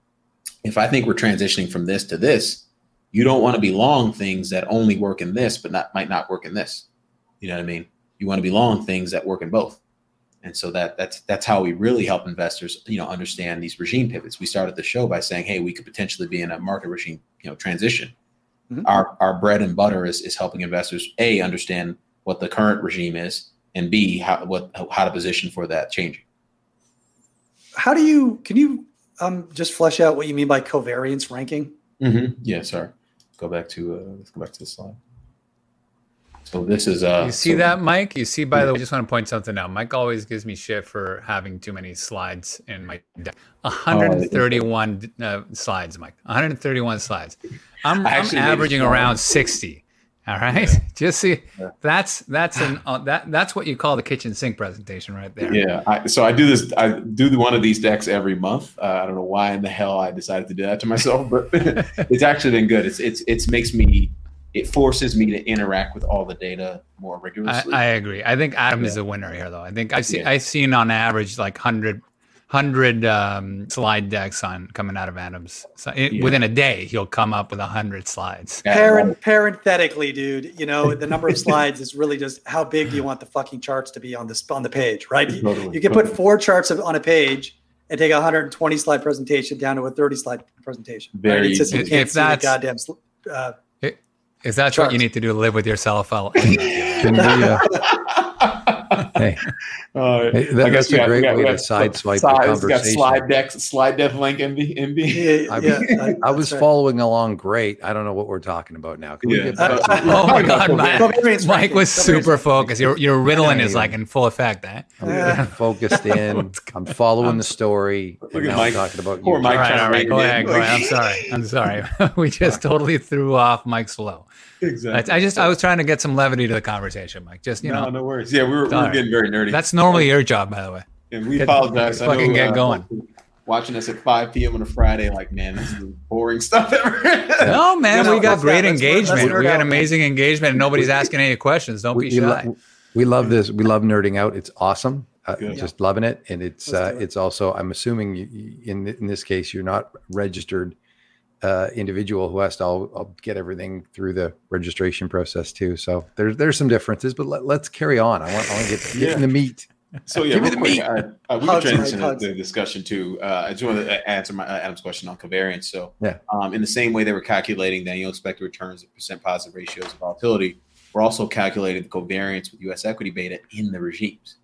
if I think we're transitioning from this to this, you don't want to be long things that only work in this, but not might not work in this. You know what I mean? You want to be long things that work in both. And so that that's that's how we really help investors, you know, understand these regime pivots. We started the show by saying, hey, we could potentially be in a market regime, you know, transition Mm-hmm. Our our bread and butter is is helping investors a understand what the current regime is, and b how what how to position for that changing. How do you can you um, just flesh out what you mean by covariance ranking? Mm-hmm. Yeah, sorry. Go back to uh, let's go back to the slide. So this is uh You see so, that, Mike? You see by the way, I just want to point something out. Mike always gives me shit for having too many slides in my deck. 131 uh, slides, Mike. 131 slides. I'm, I'm averaging around 60. All right. Yeah. Just see yeah. that's that's an uh, that that's what you call the kitchen sink presentation right there. Yeah. I, so I do this. I do one of these decks every month. Uh, I don't know why in the hell I decided to do that to myself, but it's actually been good. It's it's it makes me it forces me to interact with all the data more rigorously. I, I agree. I think Adam yeah. is a winner here, though. I think I've seen I've seen on average like hundred hundred um, slide decks on coming out of Adams. So it, yeah. within a day, he'll come up with a hundred slides. Parent, parenthetically, dude, you know the number of slides is really just how big do you want the fucking charts to be on this on the page, right? Totally. You can put four charts on a page and take a 120 slide presentation down to a 30 slide presentation. Very right? It's just, you can't if see the goddamn. Uh, if that charts. what you need to do to live with yourself, I'll. Can we, uh, hey, uh, hey that, that's a got, great got, way to sideswipe the conversation. Got slide deck, slide deck link, MB. MB. Yeah, I, yeah, I, I was right. following along great. I don't know what we're talking about now. Can yeah. we get back to oh my God, Mike, Mike was super focused. Your your Ritalin is like in full effect. Eh? I'm focused in. I'm following the story. Look at Mike talking about poor you. Mike. All right, all right, go ahead, go ahead. I'm sorry. I'm sorry. we just totally threw off Mike's flow. Exactly. I, I, just I was trying to get some levity to the conversation, Mike. Just you no, know, no worries. Yeah, we were, we were getting very nerdy. That's normally your job, by the way. And we get, apologize. Fucking know, get uh, going. Watching us at 5 p.m. on a Friday, like, man, this is boring stuff ever. no, man, you know, we got great engagement. we got amazing engagement, and nobody's asking any questions. Don't we, be shy. We, we love this. We love nerding out. It's awesome. Uh, just loving it, and it's uh, it. it's also. I'm assuming you, in in this case, you're not registered uh, individual who has to I'll, I'll, get everything through the registration process too. So there's there's some differences, but let, us carry on. I want, I want to get, get in the meat. So yeah, real quick, uh, uh, we can transition to the discussion too. Uh, I just want to answer my, uh, Adam's question on covariance. So yeah, um, in the same way they were calculating the annual expected returns, of percent positive ratios of volatility, we're also calculating the covariance with U.S. equity beta in the regimes.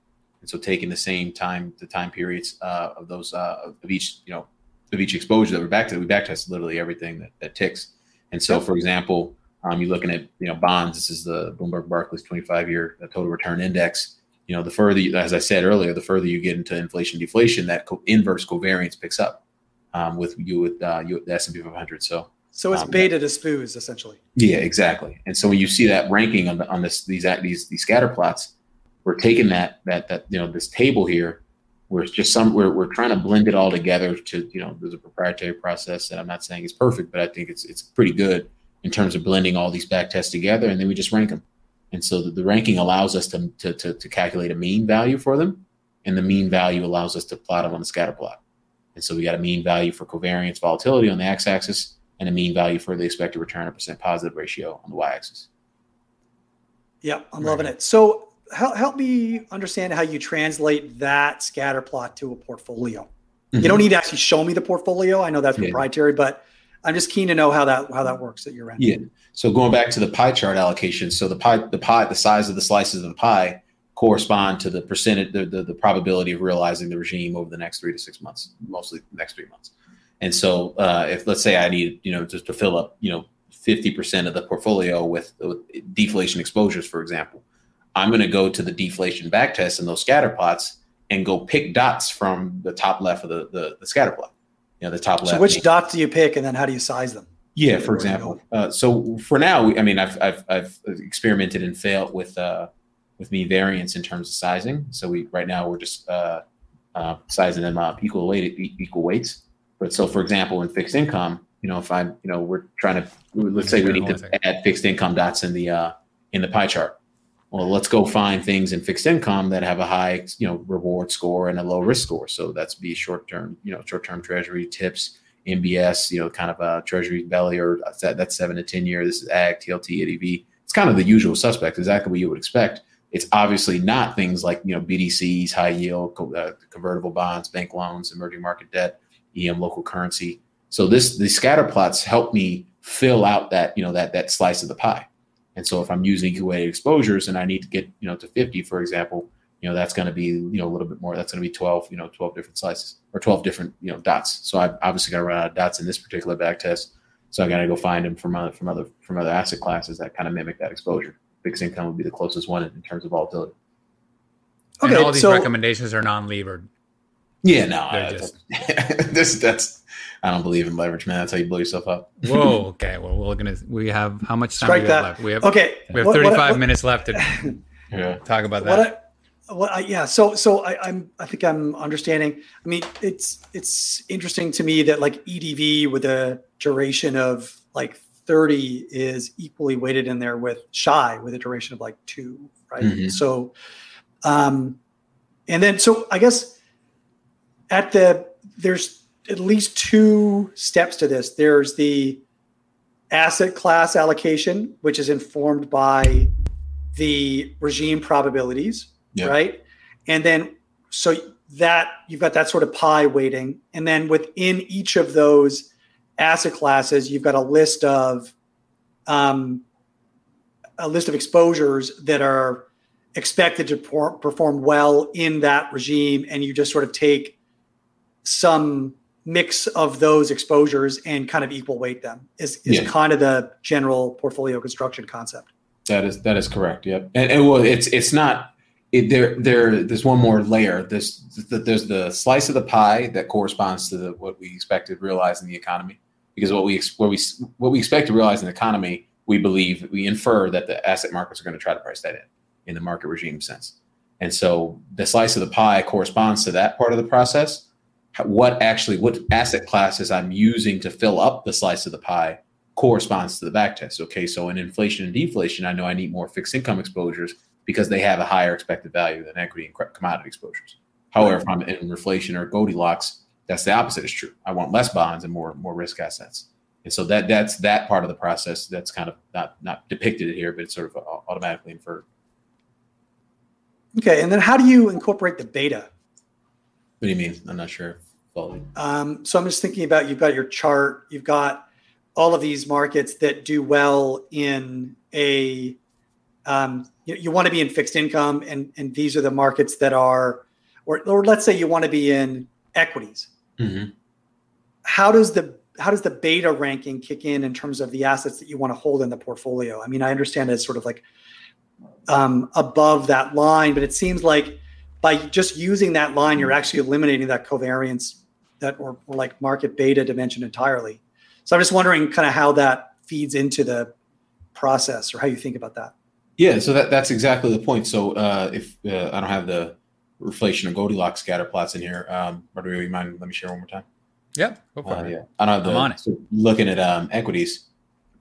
And so taking the same time, the time periods uh, of those uh, of each, you know, of each exposure that we back to, we backtest literally everything that, that ticks. And so, for example, um, you're looking at you know bonds. This is the Bloomberg Barclays 25 year total return index. You know, the further, you, as I said earlier, the further you get into inflation deflation, that co- inverse covariance picks up um, with you with uh, you the S&P 500. So. So it's um, beta to SPOOs essentially. Yeah, exactly. And so when you see that ranking on the, on this these these these scatter plots, we're taking that that that you know this table here we're just some we're, we're trying to blend it all together to you know there's a proprietary process that i'm not saying is perfect but i think it's it's pretty good in terms of blending all these back tests together and then we just rank them and so the, the ranking allows us to, to, to, to, calculate a mean value for them and the mean value allows us to plot them on the scatter plot. And so we got a mean value for covariance volatility on the x-axis and a mean value for the expected return or percent positive ratio on the y-axis. Yeah i'm right. loving it. So help, help me understand how you translate that scatter plot to a portfolio. Mm-hmm. You don't need to actually show me the portfolio. I know that's yeah. proprietary, but I'm just keen to know how that how that works at your end. Yeah. So going back to the pie chart allocation, so the pie the pie the size of the slices of the pie correspond to the percentage the, the, the probability of realizing the regime over the next three to six months, mostly the next three months. And so uh, if let's say I need you know just to fill up you know 50% of the portfolio with, with deflation exposures, for example, I'm going to go to the deflation backtest in those scatter plots and go pick dots from the top left of the, the, the scatter plot. You know, the top left. So which dots do you pick and then how do you size them? Yeah, for example. Uh, so for now, I mean, I've, I've, I've experimented and failed with, uh, with mean variance in terms of sizing. So we, right now we're just, uh, uh, sizing them up equal weight, equal weights. But so for example, in fixed income, you know, if I'm, you know, we're trying to, let's say we need to add fixed income dots in the, uh, in the pie chart. Well, let's go find things in fixed income that have a high, you know, reward score and a low risk score. So that's be short term, you know, short term treasury tips, MBS, you know, kind of a treasury belly or that, that's seven to 10 year. This is ag, TLT, EDV. It's kind of the usual suspect, exactly what you would expect. It's obviously not things like, you know, BDCs, high yield, uh, convertible bonds, bank loans, emerging market debt, EM local currency. So this, the scatter plots help me fill out that, you know, that, that slice of the pie. And so if I'm using equal weighted exposures and I need to get, you know, to 50, for example, you know, that's going to be, you know, a little bit more. That's going to be 12, you know, 12 different slices or 12 different, you know, dots. So I obviously got to run out of dots in this particular back test. So I got to go find them from other, from other, from other asset classes that kind of mimic that exposure. Fixed income would be the closest one in terms of volatility. Okay. And all these so, recommendations are non-levered. Yeah, no, uh, just... this that's I don't believe in leverage, man. That's how you blow yourself up. Whoa. Okay. Well, we're gonna. We have how much time Strike we have left? We have. Okay. We have 35 what, minutes left to yeah. talk about that. What I, yeah. So so I, I'm I think I'm understanding. I mean, it's it's interesting to me that like EDV with a duration of like 30 is equally weighted in there with shy with a duration of like two, right? Mm-hmm. So, um, and then so I guess at the there's at least two steps to this. There's the asset class allocation, which is informed by the regime probabilities, yeah. right? And then so that you've got that sort of pie weighting. And then within each of those asset classes, you've got a list of um, a list of exposures that are expected to perform well in that regime, and you just sort of take some mix of those exposures and kind of equal weight them is, is yeah. kind of the general portfolio construction concept. That is that is correct. Yep. And, and well, it's it's not it, there there there's one more layer. There's there's the slice of the pie that corresponds to the, what we expect to realize in the economy. Because what we what we what we expect to realize in the economy, we believe we infer that the asset markets are going to try to price that in in the market regime sense. And so the slice of the pie corresponds to that part of the process what actually what asset classes I'm using to fill up the slice of the pie corresponds to the back test. Okay, so in inflation and deflation, I know I need more fixed income exposures because they have a higher expected value than equity and commodity exposures. However, if I'm in inflation or Goldilocks, that's the opposite is true. I want less bonds and more more risk assets. And so that that's that part of the process that's kind of not not depicted here, but it's sort of uh, automatically inferred. Okay, and then how do you incorporate the beta? What do you mean? I'm not sure. Um, so I'm just thinking about you've got your chart, you've got all of these markets that do well in a um, you, you want to be in fixed income, and and these are the markets that are, or or let's say you want to be in equities. Mm-hmm. How does the how does the beta ranking kick in in terms of the assets that you want to hold in the portfolio? I mean, I understand it's sort of like um, above that line, but it seems like by just using that line, you're actually eliminating that covariance that or, or like market beta dimension entirely. So I'm just wondering kind of how that feeds into the process or how you think about that. Yeah, so that, that's exactly the point. So uh, if uh, I don't have the reflation or Goldilocks scatter plots in here, um, Rodrigo, you mind let me share one more time? Yeah, go for uh, it. Yeah, I don't have the, I'm on it. So looking at um, equities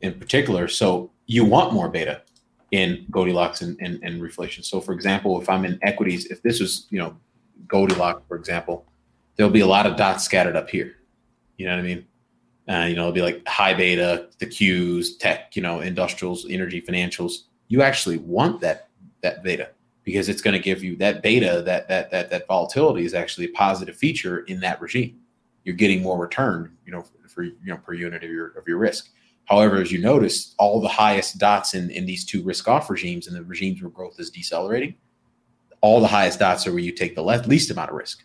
in particular. So you want more beta in Goldilocks and, and, and reflation. So for example, if I'm in equities, if this was, you know, Goldilocks, for example, there'll be a lot of dots scattered up here. You know what I mean? Uh, you know, it'll be like high beta, the Qs, tech, you know, industrials, energy, financials. You actually want that that beta because it's going to give you that beta, that that that that volatility is actually a positive feature in that regime. You're getting more return, you know, for, for you know per unit of your of your risk. However, as you notice, all the highest dots in, in these two risk off regimes and the regimes where growth is decelerating, all the highest dots are where you take the least amount of risk.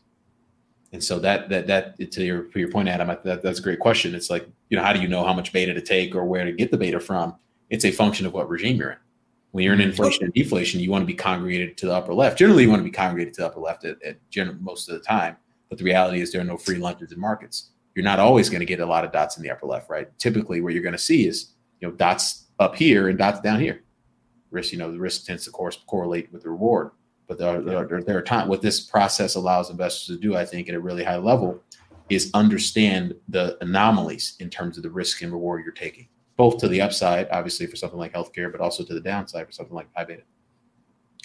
And so that that that to your to your point, Adam, that, that's a great question. It's like you know how do you know how much beta to take or where to get the beta from? It's a function of what regime you're in. When you're in mm-hmm. inflation and deflation, you want to be congregated to the upper left. Generally, you want to be congregated to the upper left at, at general, most of the time. But the reality is there are no free lunches in markets. You're not always going to get a lot of dots in the upper left, right? Typically, what you're going to see is you know dots up here and dots down here. Risk, you know, the risk tends to course correlate with the reward. But there are, there, there are times what this process allows investors to do, I think, at a really high level, is understand the anomalies in terms of the risk and reward you're taking, both to the upside, obviously for something like healthcare, but also to the downside for something like high beta.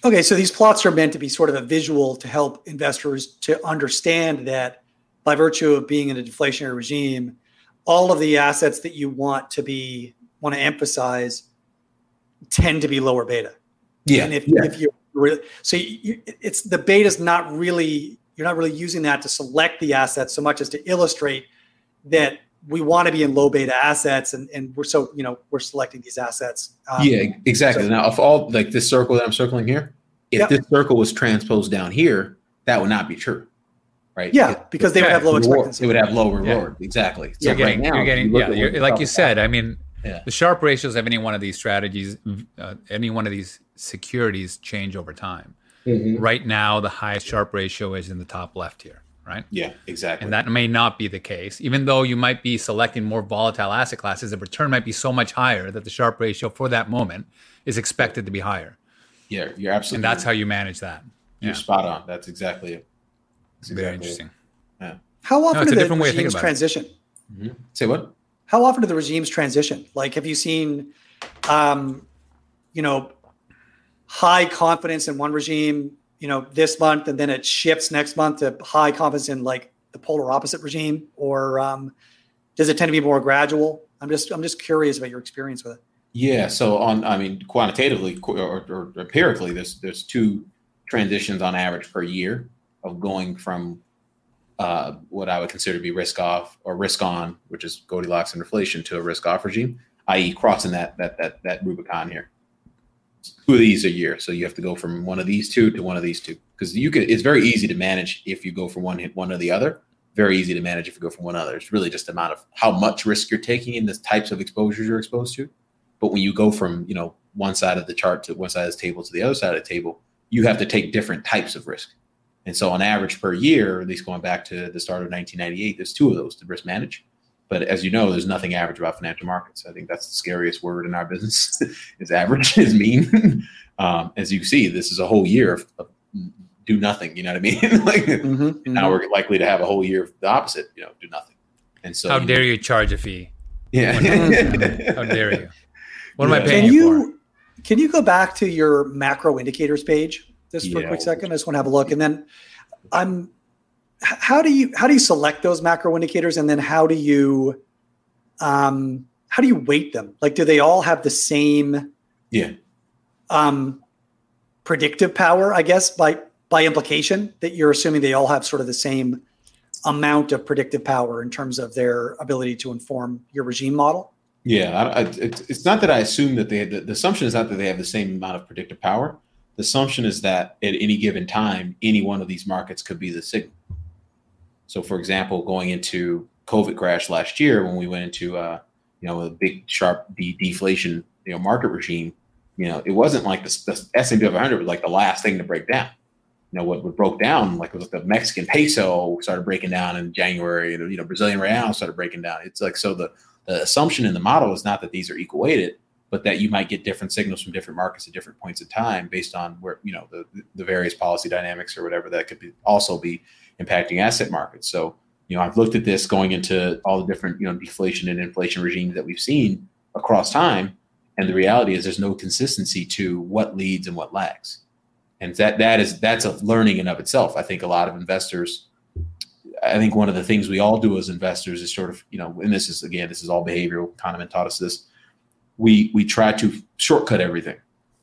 Okay, so these plots are meant to be sort of a visual to help investors to understand that by virtue of being in a deflationary regime, all of the assets that you want to be want to emphasize tend to be lower beta. Yeah. And if, yeah. if you really, so you, it's the beta is not really, you're not really using that to select the assets so much as to illustrate that we want to be in low beta assets and, and we're so, you know, we're selecting these assets. Um, yeah, exactly. So, now, if all like this circle that I'm circling here, if yep. this circle was transposed down here, that would not be true right? Yeah, it, because they would have low expectancy. It would have low reward. Yeah. Exactly. So you're getting, right now, you're getting, you yeah, you're, like you said. I mean, yeah. the Sharpe ratios of any one of these strategies, uh, any one of these securities change over time. Mm-hmm. Right now, the highest Sharpe ratio is in the top left here, right? Yeah, exactly. And that may not be the case, even though you might be selecting more volatile asset classes. The return might be so much higher that the Sharpe ratio for that moment is expected to be higher. Yeah, you're absolutely. And that's right. how you manage that. You're yeah. spot on. That's exactly it. That's Very interesting. Yeah. How often no, do the regimes transition? Mm-hmm. Say what? How often do the regimes transition? Like, have you seen, um, you know, high confidence in one regime, you know, this month, and then it shifts next month to high confidence in like the polar opposite regime, or um, does it tend to be more gradual? I'm just I'm just curious about your experience with it. Yeah. So on, I mean, quantitatively or, or empirically, there's there's two transitions on average per year of going from uh, what I would consider to be risk off or risk on, which is Goldilocks and inflation, to a risk off regime, i.e., crossing that that that that Rubicon here. Two of these a year, so you have to go from one of these two to one of these two because you can. It's very easy to manage if you go from one hit one or the other. Very easy to manage if you go from one other. It's really just amount of how much risk you're taking in the types of exposures you're exposed to. But when you go from you know one side of the chart to one side of the table to the other side of the table, you have to take different types of risk. And so, on average per year, at least going back to the start of 1998, there's two of those to risk manage. But as you know, there's nothing average about financial markets. I think that's the scariest word in our business is average, is mean. um, as you see, this is a whole year of, of do nothing. You know what I mean? like mm-hmm, mm-hmm. now we're likely to have a whole year of the opposite. You know, do nothing. And so, how you dare know, you charge a fee? Yeah, how dare you? What yeah. am I paying can you, you for? Can you go back to your macro indicators page? Just for yeah. a quick second? I just want to have a look, and then I'm. How do you how do you select those macro indicators, and then how do you, um, how do you weight them? Like, do they all have the same? Yeah. Um, predictive power, I guess, by by implication that you're assuming they all have sort of the same amount of predictive power in terms of their ability to inform your regime model. Yeah, I, I, it's, it's not that I assume that they the, the assumption is not that they have the same amount of predictive power the assumption is that at any given time, any one of these markets could be the signal. So, for example, going into COVID crash last year, when we went into uh, you know a big sharp de- deflation you know market regime, you know it wasn't like the, the S&P 500 was like the last thing to break down. You know what, what broke down like was the Mexican peso started breaking down in January, and you know Brazilian real started breaking down. It's like so the the assumption in the model is not that these are equal weighted but that you might get different signals from different markets at different points in time based on where you know the the various policy dynamics or whatever that could be also be impacting asset markets. So you know I've looked at this going into all the different you know deflation and inflation regimes that we've seen across time, and the reality is there's no consistency to what leads and what lags, and that that is that's a learning in of itself. I think a lot of investors. I think one of the things we all do as investors is sort of, you know, and this is again, this is all behavioral. Kahneman taught us this we we try to shortcut everything.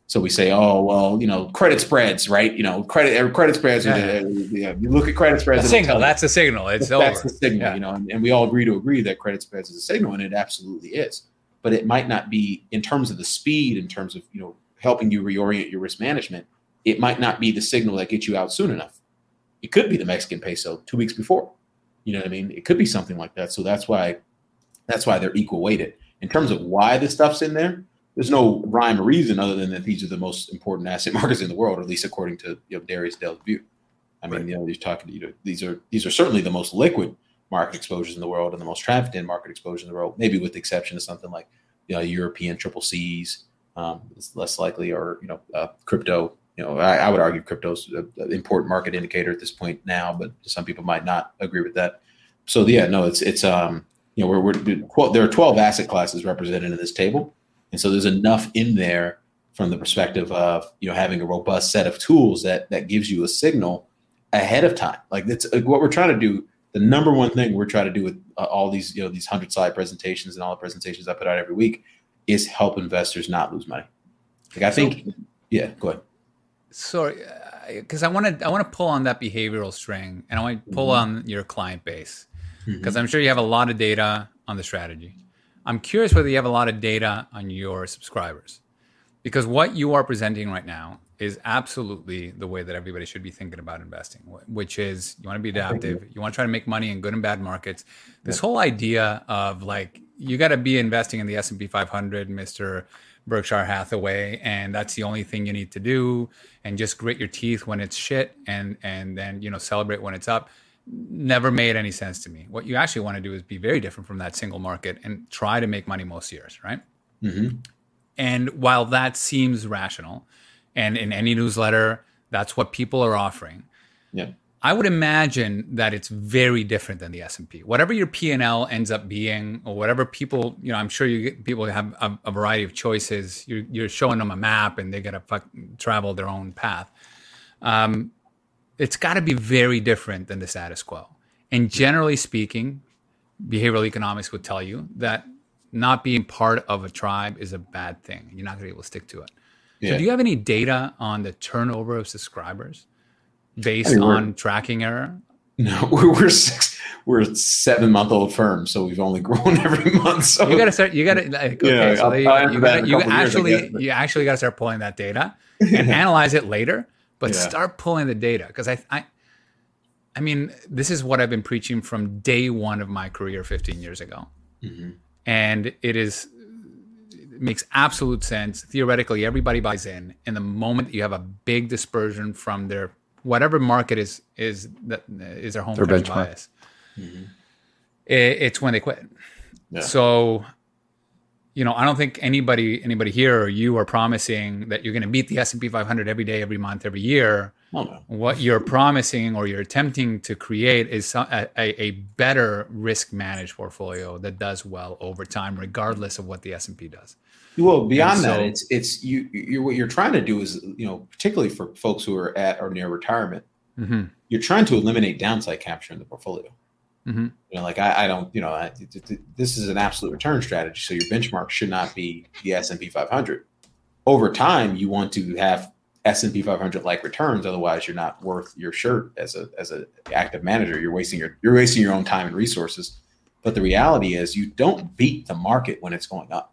So we say, oh well, you know, credit spreads, right? You know, credit credit spreads. Yeah. Are yeah, you look at credit spreads. The signal. That's a signal. It's that's over. the signal. Yeah. You know, and, and, we all agree to agree that credit spreads is a signal, and it absolutely is. But it might not be in terms of the speed, in terms of you know helping you reorient your risk management. It might not be the signal that gets you out soon enough. It could be the Mexican peso two weeks before. You know what I mean? It could be something like that. So that's why that's why they're equal weighted in terms of why the stuff's in there, there's no rhyme or reason other than that these are the most important asset markets in the world, or at least according to you know Darius Dale's view. I mean, right. you know, he's talking. To you know, these are these are certainly the most liquid market exposures in the world and the most trafficked in market exposures in the world. Maybe with the exception of something like you know European triple Cs, um, it's less likely, or you know uh, crypto. You know, I, I would argue crypto's an important market indicator at this point now, but some people might not agree with that. So yeah, no, it's it's um you know we're, we're there are 12 asset classes represented in this table, and so there's enough in there from the perspective of you know having a robust set of tools that that gives you a signal ahead of time. Like that's what we're trying to do. The number one thing we're trying to do with uh, all these you know these hundred slide presentations and all the presentations I put out every week is help investors not lose money. Like I think, so, yeah, go ahead. Sorry, because I want to I want to pull on that behavioral string, and I want to pull mm-hmm. on your client base because mm-hmm. I'm sure you have a lot of data on the strategy. I'm curious whether you have a lot of data on your subscribers, because what you are presenting right now is absolutely the way that everybody should be thinking about investing, which is you want to be adaptive, you want to try to make money in good and bad markets. This whole idea of like you got to be investing in the S&P 500, Mr. Berkshire Hathaway, and that's the only thing you need to do, and just grit your teeth when it's shit, and and then you know celebrate when it's up. Never made any sense to me. What you actually want to do is be very different from that single market and try to make money most years, right? Mm-hmm. And while that seems rational, and in any newsletter that's what people are offering yeah i would imagine that it's very different than the s&p whatever your p&l ends up being or whatever people you know i'm sure you get, people have a, a, variety of choices you're, you're, showing them a map and they got to travel their own path um, it's got to be very different than the status quo and generally speaking behavioral economics would tell you that not being part of a tribe is a bad thing you're not going to be able to stick to it yeah. So do you have any data on the turnover of subscribers based I mean, on tracking error? No, we're six, we're a seven month old firm, so we've only grown every month. So you got to start. You got to like, okay. Yeah, so you, you, gotta, you actually years, you actually got to start pulling that data and analyze it later. But yeah. start pulling the data because I, I I mean, this is what I've been preaching from day one of my career 15 years ago. Mm-hmm. And it is makes absolute sense. Theoretically, everybody buys in. And the moment you have a big dispersion from their whatever market is is that is their home their benchmark. bias, mm-hmm. it, it's when they quit. Yeah. So, you know, I don't think anybody anybody here or you are promising that you're going to beat the S and P 500 every day, every month, every year. Oh, no. What you're promising or you're attempting to create is a, a, a better risk managed portfolio that does well over time, regardless of what the S and P does. Well, beyond so, that, it's it's you. You're what you're trying to do is you know, particularly for folks who are at or near retirement, mm-hmm. you're trying to eliminate downside capture in the portfolio. Mm-hmm. You know, like I, I don't, you know, I, this is an absolute return strategy, so your benchmark should not be the S and P 500. Over time, you want to have S and P 500 like returns, otherwise, you're not worth your shirt as a as an active manager. You're wasting your you're wasting your own time and resources. But the reality is, you don't beat the market when it's going up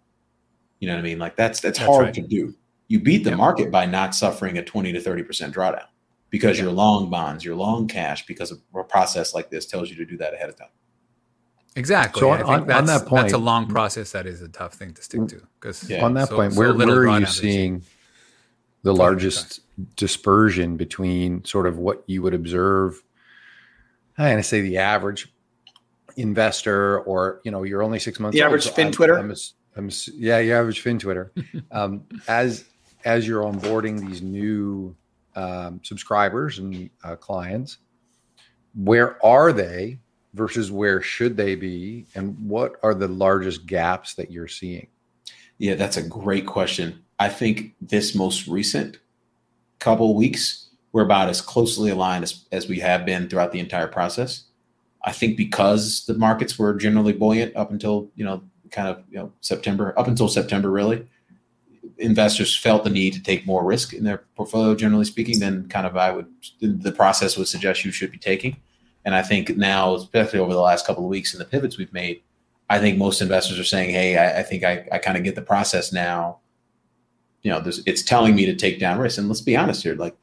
you know what I mean? Like that's that's, that's hard right. to do. You beat the yep. market by not suffering a 20 to 30% drawdown because yep. you're long bonds, you're long cash because a process like this tells you to do that ahead of time. Exactly. So on, on, on, that point, that's a long process. That is a tough thing to stick to. Because yeah. on that so, point, where, so where are you seeing the largest dispersion between sort of what you would observe? I'm going to say the average investor, or you know, you're only six months. The old, average so fin Twitter. I'm, I'm yeah, your average fin Twitter. Um, as as you're onboarding these new um, subscribers and uh, clients, where are they versus where should they be, and what are the largest gaps that you're seeing? Yeah, that's a great question. I think this most recent couple weeks we're about as closely aligned as, as we have been throughout the entire process. I think because the markets were generally buoyant up until you know kind of you know September up until September really investors felt the need to take more risk in their portfolio generally speaking than kind of I would the process would suggest you should be taking. And I think now especially over the last couple of weeks and the pivots we've made I think most investors are saying hey I, I think I, I kind of get the process now. You know it's telling me to take down risk. And let's be honest here like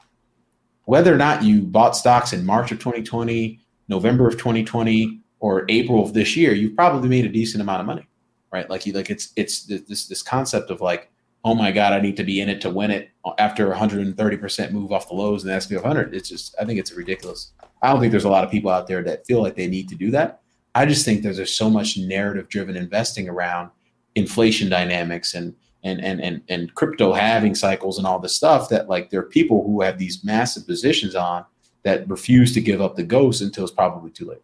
whether or not you bought stocks in March of 2020 November of 2020 or April of this year you've probably made a decent amount of money right? Like you like it's it's this this concept of like oh my god, I need to be in it to win it after 130 percent move off the lows in the SP 500. It's just I think it's ridiculous. I don't think there's a lot of people out there that feel like they need to do that. I just think there's so much narrative driven investing around inflation dynamics and and and and and crypto halving cycles and all this stuff that like there are people who have these massive positions on that refuse to give up the ghost until it's probably too late.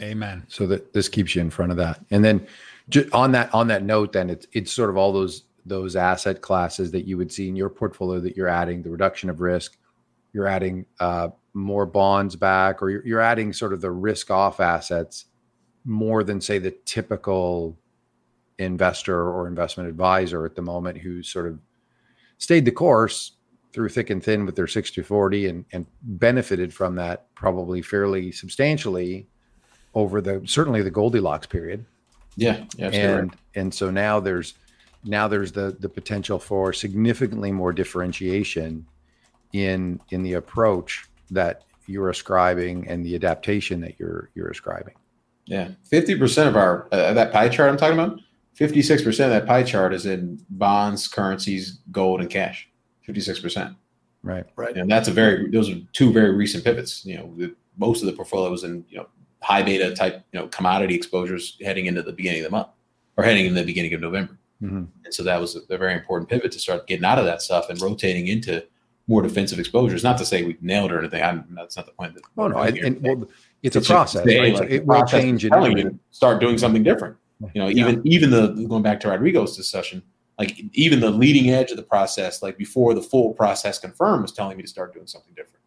Amen. So that this keeps you in front of that. And then on that on that note, then it's it's sort of all those those asset classes that you would see in your portfolio that you're adding the reduction of risk, you're adding uh, more bonds back, or you're, you're adding sort of the risk off assets more than say the typical investor or investment advisor at the moment who sort of stayed the course through thick and thin with their 60 40 and, and benefited from that probably fairly substantially over the certainly the Goldilocks period. Yeah, yeah and right. and so now there's now there's the the potential for significantly more differentiation in in the approach that you're ascribing and the adaptation that you're you're ascribing. Yeah, fifty percent of our uh, that pie chart I'm talking about 56% of that pie chart is in bonds, currencies, gold, and cash. 56%. Right. Right. And that's a very, those are two very recent pivots. You know, the, most of the portfolio was in, you know, high beta type, you know, commodity exposures heading into the beginning of the month or heading in the beginning of November. Mm-hmm. And so that was a, a, very important pivot to start getting out of that stuff and rotating into more defensive exposures. Not to say we nailed or anything. I'm, that's not the point. That oh, no. And, and well, it's, it's, a process. Right? Like, it will change. And start doing something different. You know, even yeah. even the going back to Rodrigo's discussion, like even the leading edge of the process, like before the full process confirmed, was telling me to start doing something different.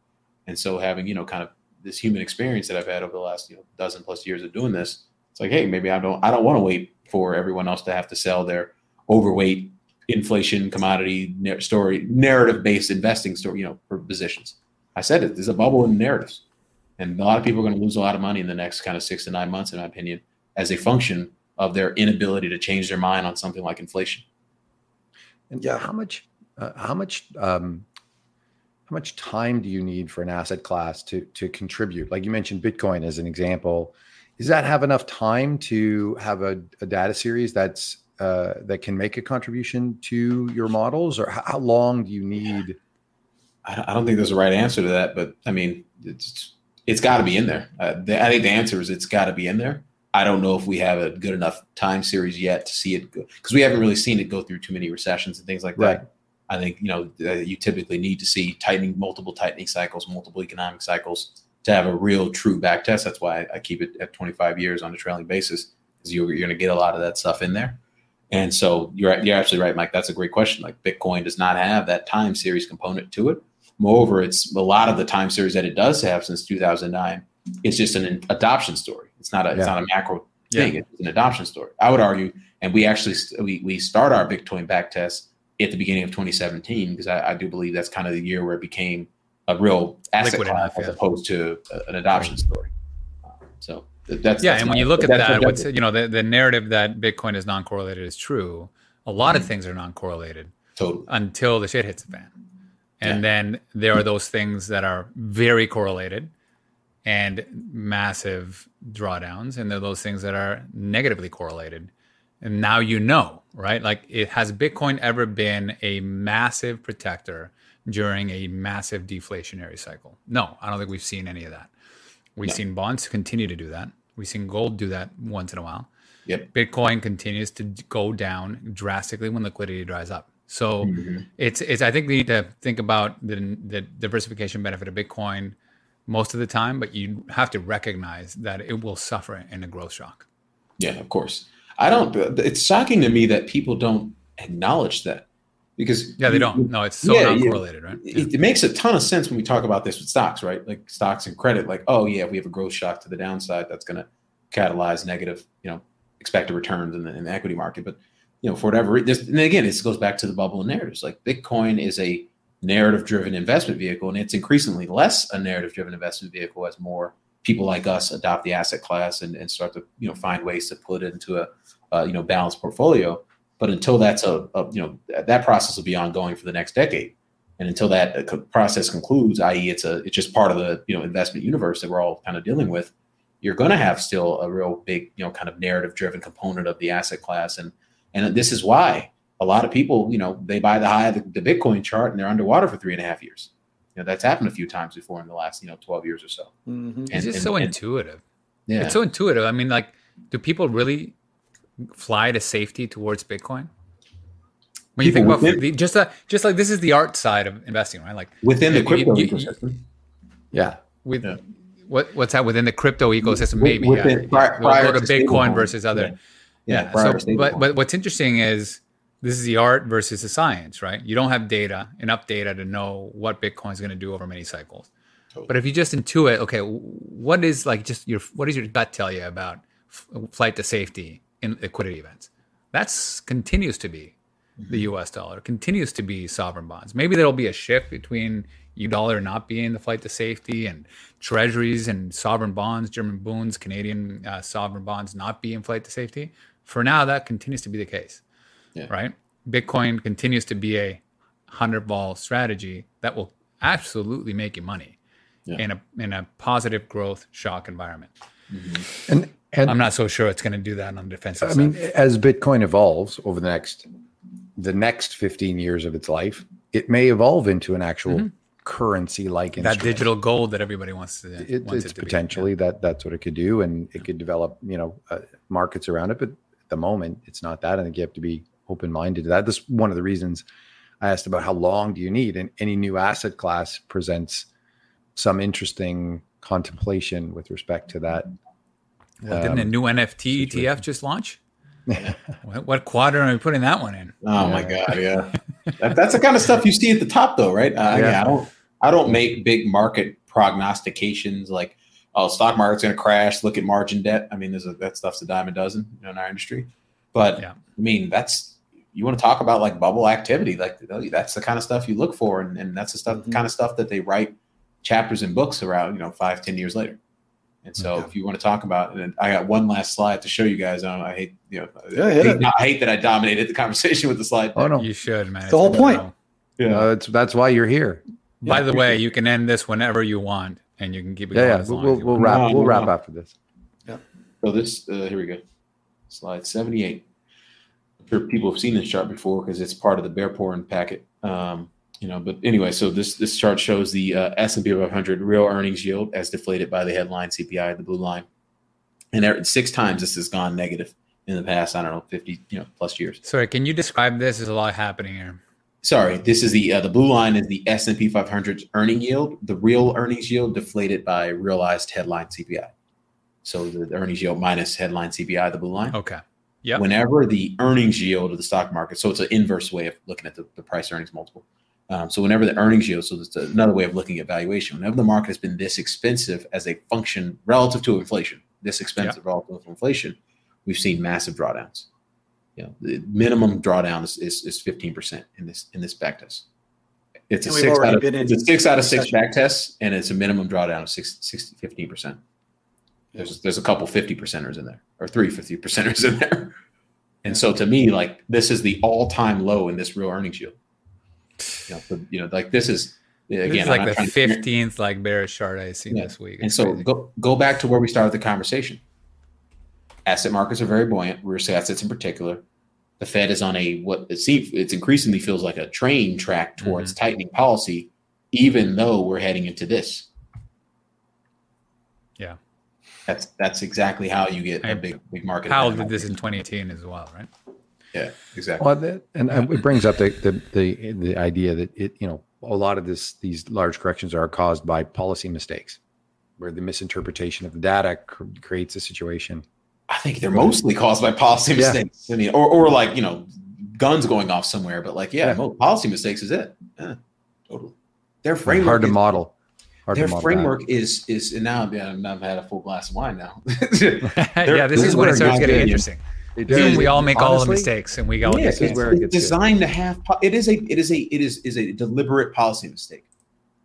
And so having you know kind of this human experience that I've had over the last you know dozen plus years of doing this, it's like hey maybe I don't I don't want to wait for everyone else to have to sell their overweight inflation commodity story narrative based investing story you know for positions. I said it. There's a bubble in narratives, and a lot of people are going to lose a lot of money in the next kind of six to nine months, in my opinion, as a function of their inability to change their mind on something like inflation. And yeah, how much, uh, how much, um, how much time do you need for an asset class to to contribute? Like you mentioned, Bitcoin as an example. Does that have enough time to have a, a data series that's uh, that can make a contribution to your models, or how, how long do you need? I don't think there's a right answer to that, but I mean, it's it's got to be in there. Uh, the, I think the answer is it's got to be in there. I don't know if we have a good enough time series yet to see it because we haven't really seen it go through too many recessions and things like right. that. I think you know uh, you typically need to see tightening, multiple tightening cycles, multiple economic cycles to have a real true back test. That's why I keep it at 25 years on a trailing basis, because you're, you're going to get a lot of that stuff in there. And so you're you're absolutely right, Mike. That's a great question. Like Bitcoin does not have that time series component to it. Moreover, it's a lot of the time series that it does have since 2009. It's just an adoption story it's not a yeah. it's not a macro thing. Yeah. It's an adoption story. I would argue, and we actually we we start our Bitcoin back test at the beginning of 2017 because I, I, do believe that's kind of the year where it became a real asset Liquid class enough, as opposed to an adoption right. story. So that's yeah. That's and when you look at that, what's you know the, the narrative that Bitcoin is non-correlated is true. A lot mm-hmm. of things are non-correlated totally until the shit hits the fan, and yeah. then there are those things that are very correlated and massive drawdowns and they're those things that are negatively correlated and now you know right like it has bitcoin ever been a massive protector during a massive deflationary cycle no i don't think we've seen any of that we've no. seen bonds continue to do that we've seen gold do that once in a while yep bitcoin continues to go down drastically when liquidity dries up so mm-hmm. it's it's i think we need to think about the, the diversification benefit of bitcoin most of the time, but you have to recognize that it will suffer in a growth shock. Yeah, of course. I don't. It's shocking to me that people don't acknowledge that because yeah, they don't. No, it's so yeah, non-correlated, right? Yeah. It, it, makes a ton of sense when we talk about this with stocks, right? Like stocks and credit. Like, oh yeah, we have a growth shock to the downside that's going to catalyze negative, you know, expected returns in the, in the equity market. But you know, for whatever, this, and again, this goes back to the bubble narratives. Like Bitcoin is a narrative driven investment vehicle. And it's increasingly less a narrative driven investment vehicle as more people like us adopt the asset class and, and start to you know find ways to put it into a, a you know balanced portfolio. But until that's a, a, you know that process will be ongoing for the next decade, and until that uh, process concludes, i.e., it's a it's just part of the you know investment universe that we're all kind of dealing with. You're going to have still a real big you know kind of narrative driven component of the asset class, and And this is why a lot of people, you know, they buy the high of the, the Bitcoin chart and they're underwater for three and a half years. You know, that's happened a few times before in the last, you know, 12 years or so. Mm-hmm. It's just so intuitive. Yeah. It's so intuitive. I mean, like, do people really fly to safety towards Bitcoin? When you think about within- the, just uh, just like this is the art side of investing, right? Like within the crypto you- you- ecosystem. Yeah. with Yeah. what what's that within the crypto ecosystem? Maybe within- yeah. pri- We'll prior go to to Bitcoin stablecoin. versus other. Yeah. Yeah. prior to so, but but what's interesting is this is the art versus the science, right? You don't have data, enough data to know what Bitcoin is going to do over many cycles. Totally. But if you just intuit, okay, what is like just your what does your gut tell you about f- flight to safety in liquidity events? That's continues to be Mm-hmm. the U.S. dollar, continues to be sovereign bonds. Maybe there'll be a shift between U dollar not being the flight to safety and treasuries and sovereign bonds, German bonds, Canadian uh, sovereign bonds not being flight to safety. For now, that continues to be the case, Yeah. right? Bitcoin continues to be a hundred ball strategy that will absolutely make you money Yeah. in a in a positive growth shock environment. And and I'm not so sure it's going to do that on the defensive side. I side. mean, as Bitcoin evolves over the next the next 15 years of its life, it may evolve into an actual currency like that digital gold that everybody wants to. It, wants it's it to be. potentially that that's what it could do, and it could develop, you know, uh, markets around it. But at the moment, it's not that. I think you have to be open minded to that. This one of the reasons I asked about how long do you need, and any new asset class presents some interesting contemplation with respect to that. Well, didn't a um, new NFT ETF just launch? what, what quadrant are we putting that one in? Oh my god, yeah. that, that's the kind of stuff you see at the top, though, right? Uh, yeah. Yeah. I don't, I don't make big market prognostications like, oh, stock market's going to crash. Look at margin debt. I mean, there's a, that stuff's a dime a dozen in our industry. But Yeah. I mean, that's you want to talk about like bubble activity, like that's the kind of stuff you look for, and, and that's the stuff, Mhm. kind of stuff that they write chapters and books around, you know, five, ten years later. And so, Yeah. if you want to talk about, and I got one last slide to show you guys. I, don't, I hate, you know, Yeah, I hate, it. I hate that I dominated the conversation with the slide. Oh no, You should, man. The whole point. wonderful. Yeah. Uh, that's that's why you're here. By Yeah, the way, you can end this whenever you want, and you can keep it Yeah, going yeah. as We'll long we'll, as you we'll wrap No, we'll no, wrap no. after this. Yeah. So this, uh, here we go. Slide 78. Sure people have seen this chart before because it's part of the bear porn packet. Um, you know, but anyway, so this this chart shows the uh, S&P 500 real earnings yield as deflated by the headline CPI, the blue line. And there, six times this has gone negative in the past, I don't know, 50, you know, plus years. Sorry, can you describe this? There's a lot happening here. Sorry, this is the uh, the blue line is the S&P 500's earning yield, the real earnings yield deflated by realized headline CPI. So the, the earnings yield minus headline CPI, the blue line. Okay. Yep. whenever the earnings yield of the stock market, so it's an inverse way of looking at the, the price earnings multiple. Um, so whenever the earnings yield, so it's another way of looking at valuation. Whenever the market has been this expensive as a function relative to inflation, this expensive relative to inflation, we've seen massive drawdowns. You know, the minimum drawdown is is, is 15% in this in this back test. It's a And we've six out of, been it's a six out of six back tests, and it's a minimum drawdown of six, 60, 15%. There's there's a couple 50 percenters in there, or three 50 percenters in there. And so to me, like this is the all-time low in this real earnings yield. You know, the- you know like this is again this is like the fifteenth like bearish chart I've seen Yeah. this week. And so crazy. go go back to where we started the conversation. Asset markets are very buoyant. Real estate assets in particular. The Fed is on a what it seems it's increasingly feels like a train track towards Mm-hmm. tightening policy, even though we're heading into this. Yeah. That's that's exactly how you get a big big market. How event. did this in 2018 as well, right? Yeah, exactly. Well, that, and uh, it brings up the, the the the idea that it you know a lot of this these large corrections are caused by policy mistakes, where the misinterpretation of the data cr- creates a situation. I think they're mostly caused by policy Yeah. mistakes. I mean, or or like you know, guns going off somewhere. But like, yeah, Yeah. mo- policy mistakes is it. Yeah, totally. Their framework hard to is- model. Hard Their to model framework is is and now yeah, I've I've had a full glass of wine now. yeah, this this is is when where it starts getting interesting. It This is when does. we all make all the mistakes, and we all Yeah, this is it's, where it it's gets good. designed to have. po- It is a it is a it is is a deliberate policy mistake.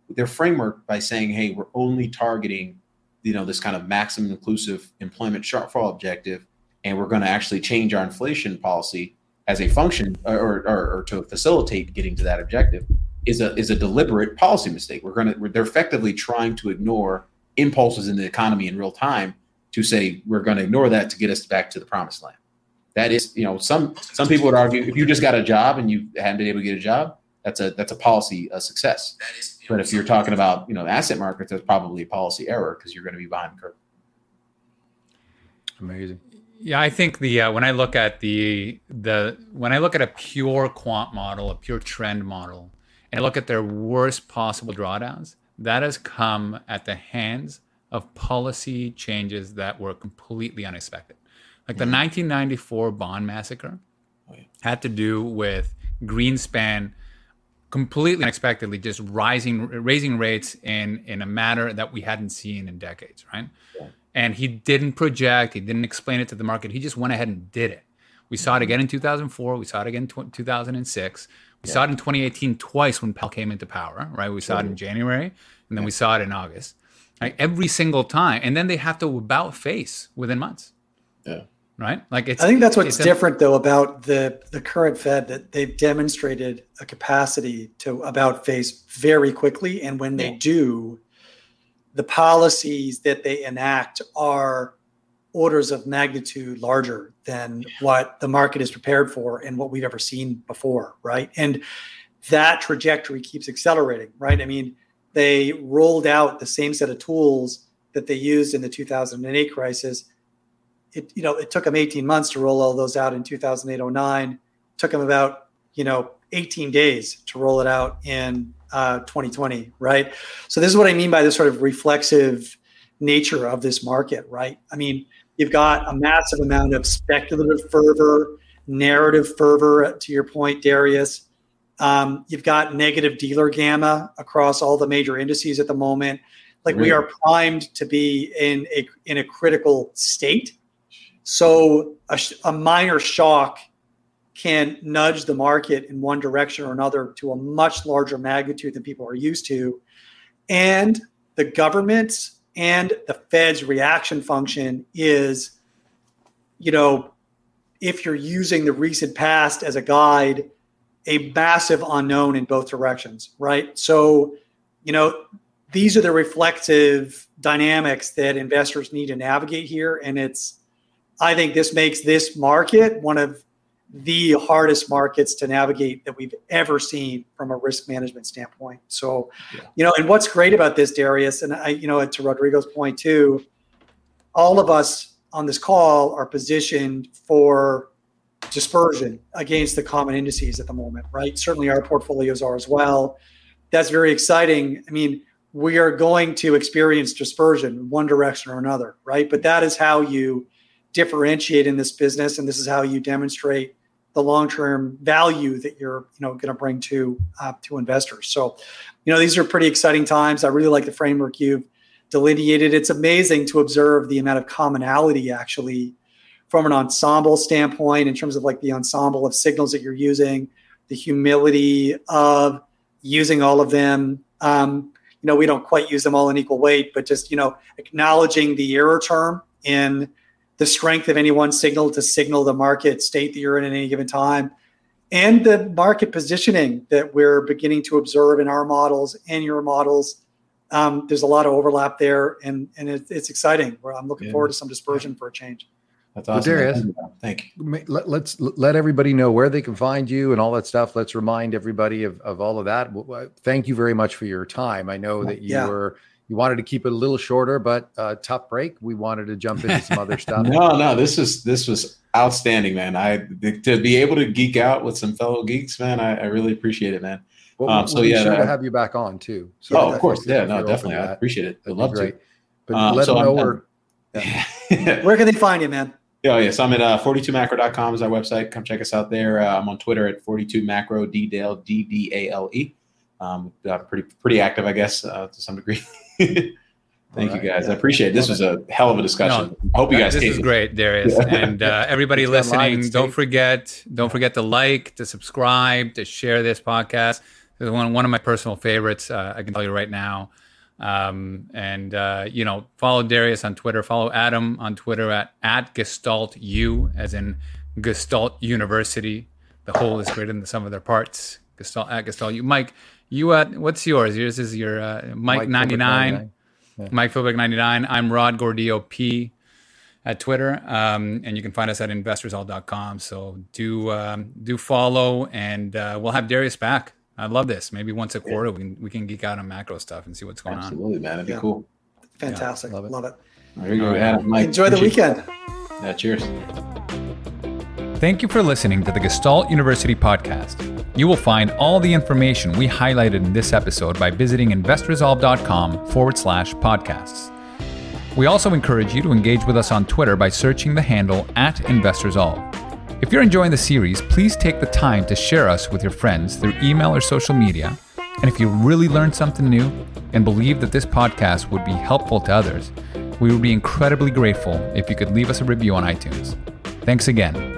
Their framework by saying, "Hey, we're only targeting, you know, this kind of maximum inclusive employment shortfall objective, and we're going to actually change our inflation policy as a function or, or, or to facilitate getting to that objective." Is a is a deliberate policy mistake. We're going to they're effectively trying to ignore impulses in the economy in real time to say we're going to ignore that to get us back to the promised land. that is, you know, some some people would argue if you just got a job and you haven't been able to get a job, that's a that's a policy a success. But if you're talking about you know asset markets, that's probably a policy error because you're going to be behind the curve. Amazing. Yeah, I think the uh, when I look at the the when I look at a pure quant model, a pure trend model, and look at their worst possible drawdowns, that has come at the hands of policy changes that were completely unexpected. Like the mm-hmm. 1994 bond massacre oh, had to do with Greenspan completely unexpectedly just rising raising rates in in a manner that we hadn't seen in decades, right? Yeah. And he didn't project, he didn't explain it to the market. He just went ahead and did it. Mm-hmm. We saw it again in 2004, we saw it again in 2006. We yeah. saw it in 2018 twice when Powell came into power, right? We saw it in January and then yeah. we saw it in August. Like every single time. And then they have to about face within months. Yeah right? Like it's. I think that's what's different, a, though, about the the current Fed that they've demonstrated a capacity to about face very quickly, and when they do, the policies that they enact are orders of magnitude larger than what the market is prepared for and what we've ever seen before, right? And that trajectory keeps accelerating, right? I mean, they rolled out the same set of tools that they used in the 2008 crisis it you know it took them 18 months to roll all those out in 2008 09 took them about you know 18 days to roll it out in uh, 2020 right so this is what i mean by this sort of reflexive nature of this market right i mean you've got a massive amount of speculative fervor narrative fervor to your point darius. Um, you've got negative dealer gamma across all the major indices at the moment. Like we are primed to be in a in a critical state. So a, a, minor shock can nudge the market in one direction or another to a much larger magnitude than people are used to. And the government and the Fed's reaction function is, you know, if you're using the recent past as a guide, a massive unknown in both directions, right? So, you know, these are the reflective dynamics that investors need to navigate here. And it's, I think this makes this market one of the hardest markets to navigate that we've ever seen from a risk management standpoint. So, yeah. you know, and what's great about this, Darius, and I, you know, to Rodrigo's point too, all of us on this call are positioned for dispersion against the common indices at the moment, right? Certainly our portfolios are as well. That's very exciting. I mean, we are going to experience dispersion one direction or another, right? But that is how you differentiate in this business, and this is how you demonstrate the long-term value that you're you know going to bring to uh, to investors. So, you know, these are pretty exciting times. I really like the framework you've delineated. It's amazing to observe the amount of commonality actually from an ensemble standpoint in terms of like the ensemble of signals that you're using, the humility of using all of them. Um, you know, we don't quite use them all in equal weight, but just you know, acknowledging the error term in the strength of any one signal to signal the market state that you're in at any given time and the market positioning that we're beginning to observe in our models and your models um, there's a lot of overlap there and and it, it's exciting i'm looking yeah. forward to some dispersion yeah. for a change that's awesome. Darius, thank you. Let, us let everybody know where they can find you and all that stuff. Let's remind everybody of, of all of that. Thank you very much for your time. I know that you yeah. were you wanted to keep it a little shorter, but uh, tough break. We wanted to jump into some other stuff. no, no, this was this was outstanding, man. I to be able to geek out with some fellow geeks, man. I, I really appreciate it, man. Well, um, so yeah, sure to have you back on too. So oh, of course, yeah, no, definitely. I appreciate it. I'd love great. to. But um, let so them know where. Yeah. where can they find you, man? Oh, yeah. So I'm at uh, 42macro.com is our website. Come check us out there. Uh, I'm on Twitter at 42macro, D Dale, D D A L. Um, pretty pretty active, I guess, uh, to some degree. Thank right. you guys. Yeah. I appreciate it. This was a hell of a discussion. No, I hope you guys. This is great, Darius, yeah. and uh, everybody listening. Don't forget, don't forget to like, to subscribe, to share this podcast. This is one one of my personal favorites. Uh, I can tell you right now. Um, and uh, you know, follow Darius on Twitter. Follow Adam on Twitter at at Gestalt U, as in Gestalt University. The whole is greater than the sum of their parts. Gestalt at Gestalt U. Mike, you at what's yours? Yours is your uh, Mike, Mike ninety nine. Yeah. Mike Philbrick ninety nine. I'm Rod Gordillo P. at Twitter, um, and you can find us at investresolve.com. So do um, do follow, and uh, we'll have Darius back. I love this. Maybe once a quarter, we can we can geek out on macro stuff and see what's going Absolutely, on. Absolutely, man. it'd be Yeah. cool. Fantastic. love it. Love it. There you go, Adam. Mike, Enjoy the appreciate- weekend. Yeah, cheers. Thank you for listening to the Gestalt University podcast. You will find all the information we highlighted in this episode by visiting investresolve.com forward slash podcasts. We also encourage you to engage with us on Twitter by searching the handle at InvestReSolve. If you're enjoying the series, please take the time to share us with your friends through email or social media. And if you really learned something new and believe that this podcast would be helpful to others, we would be incredibly grateful if you could leave us a review on iTunes. Thanks again,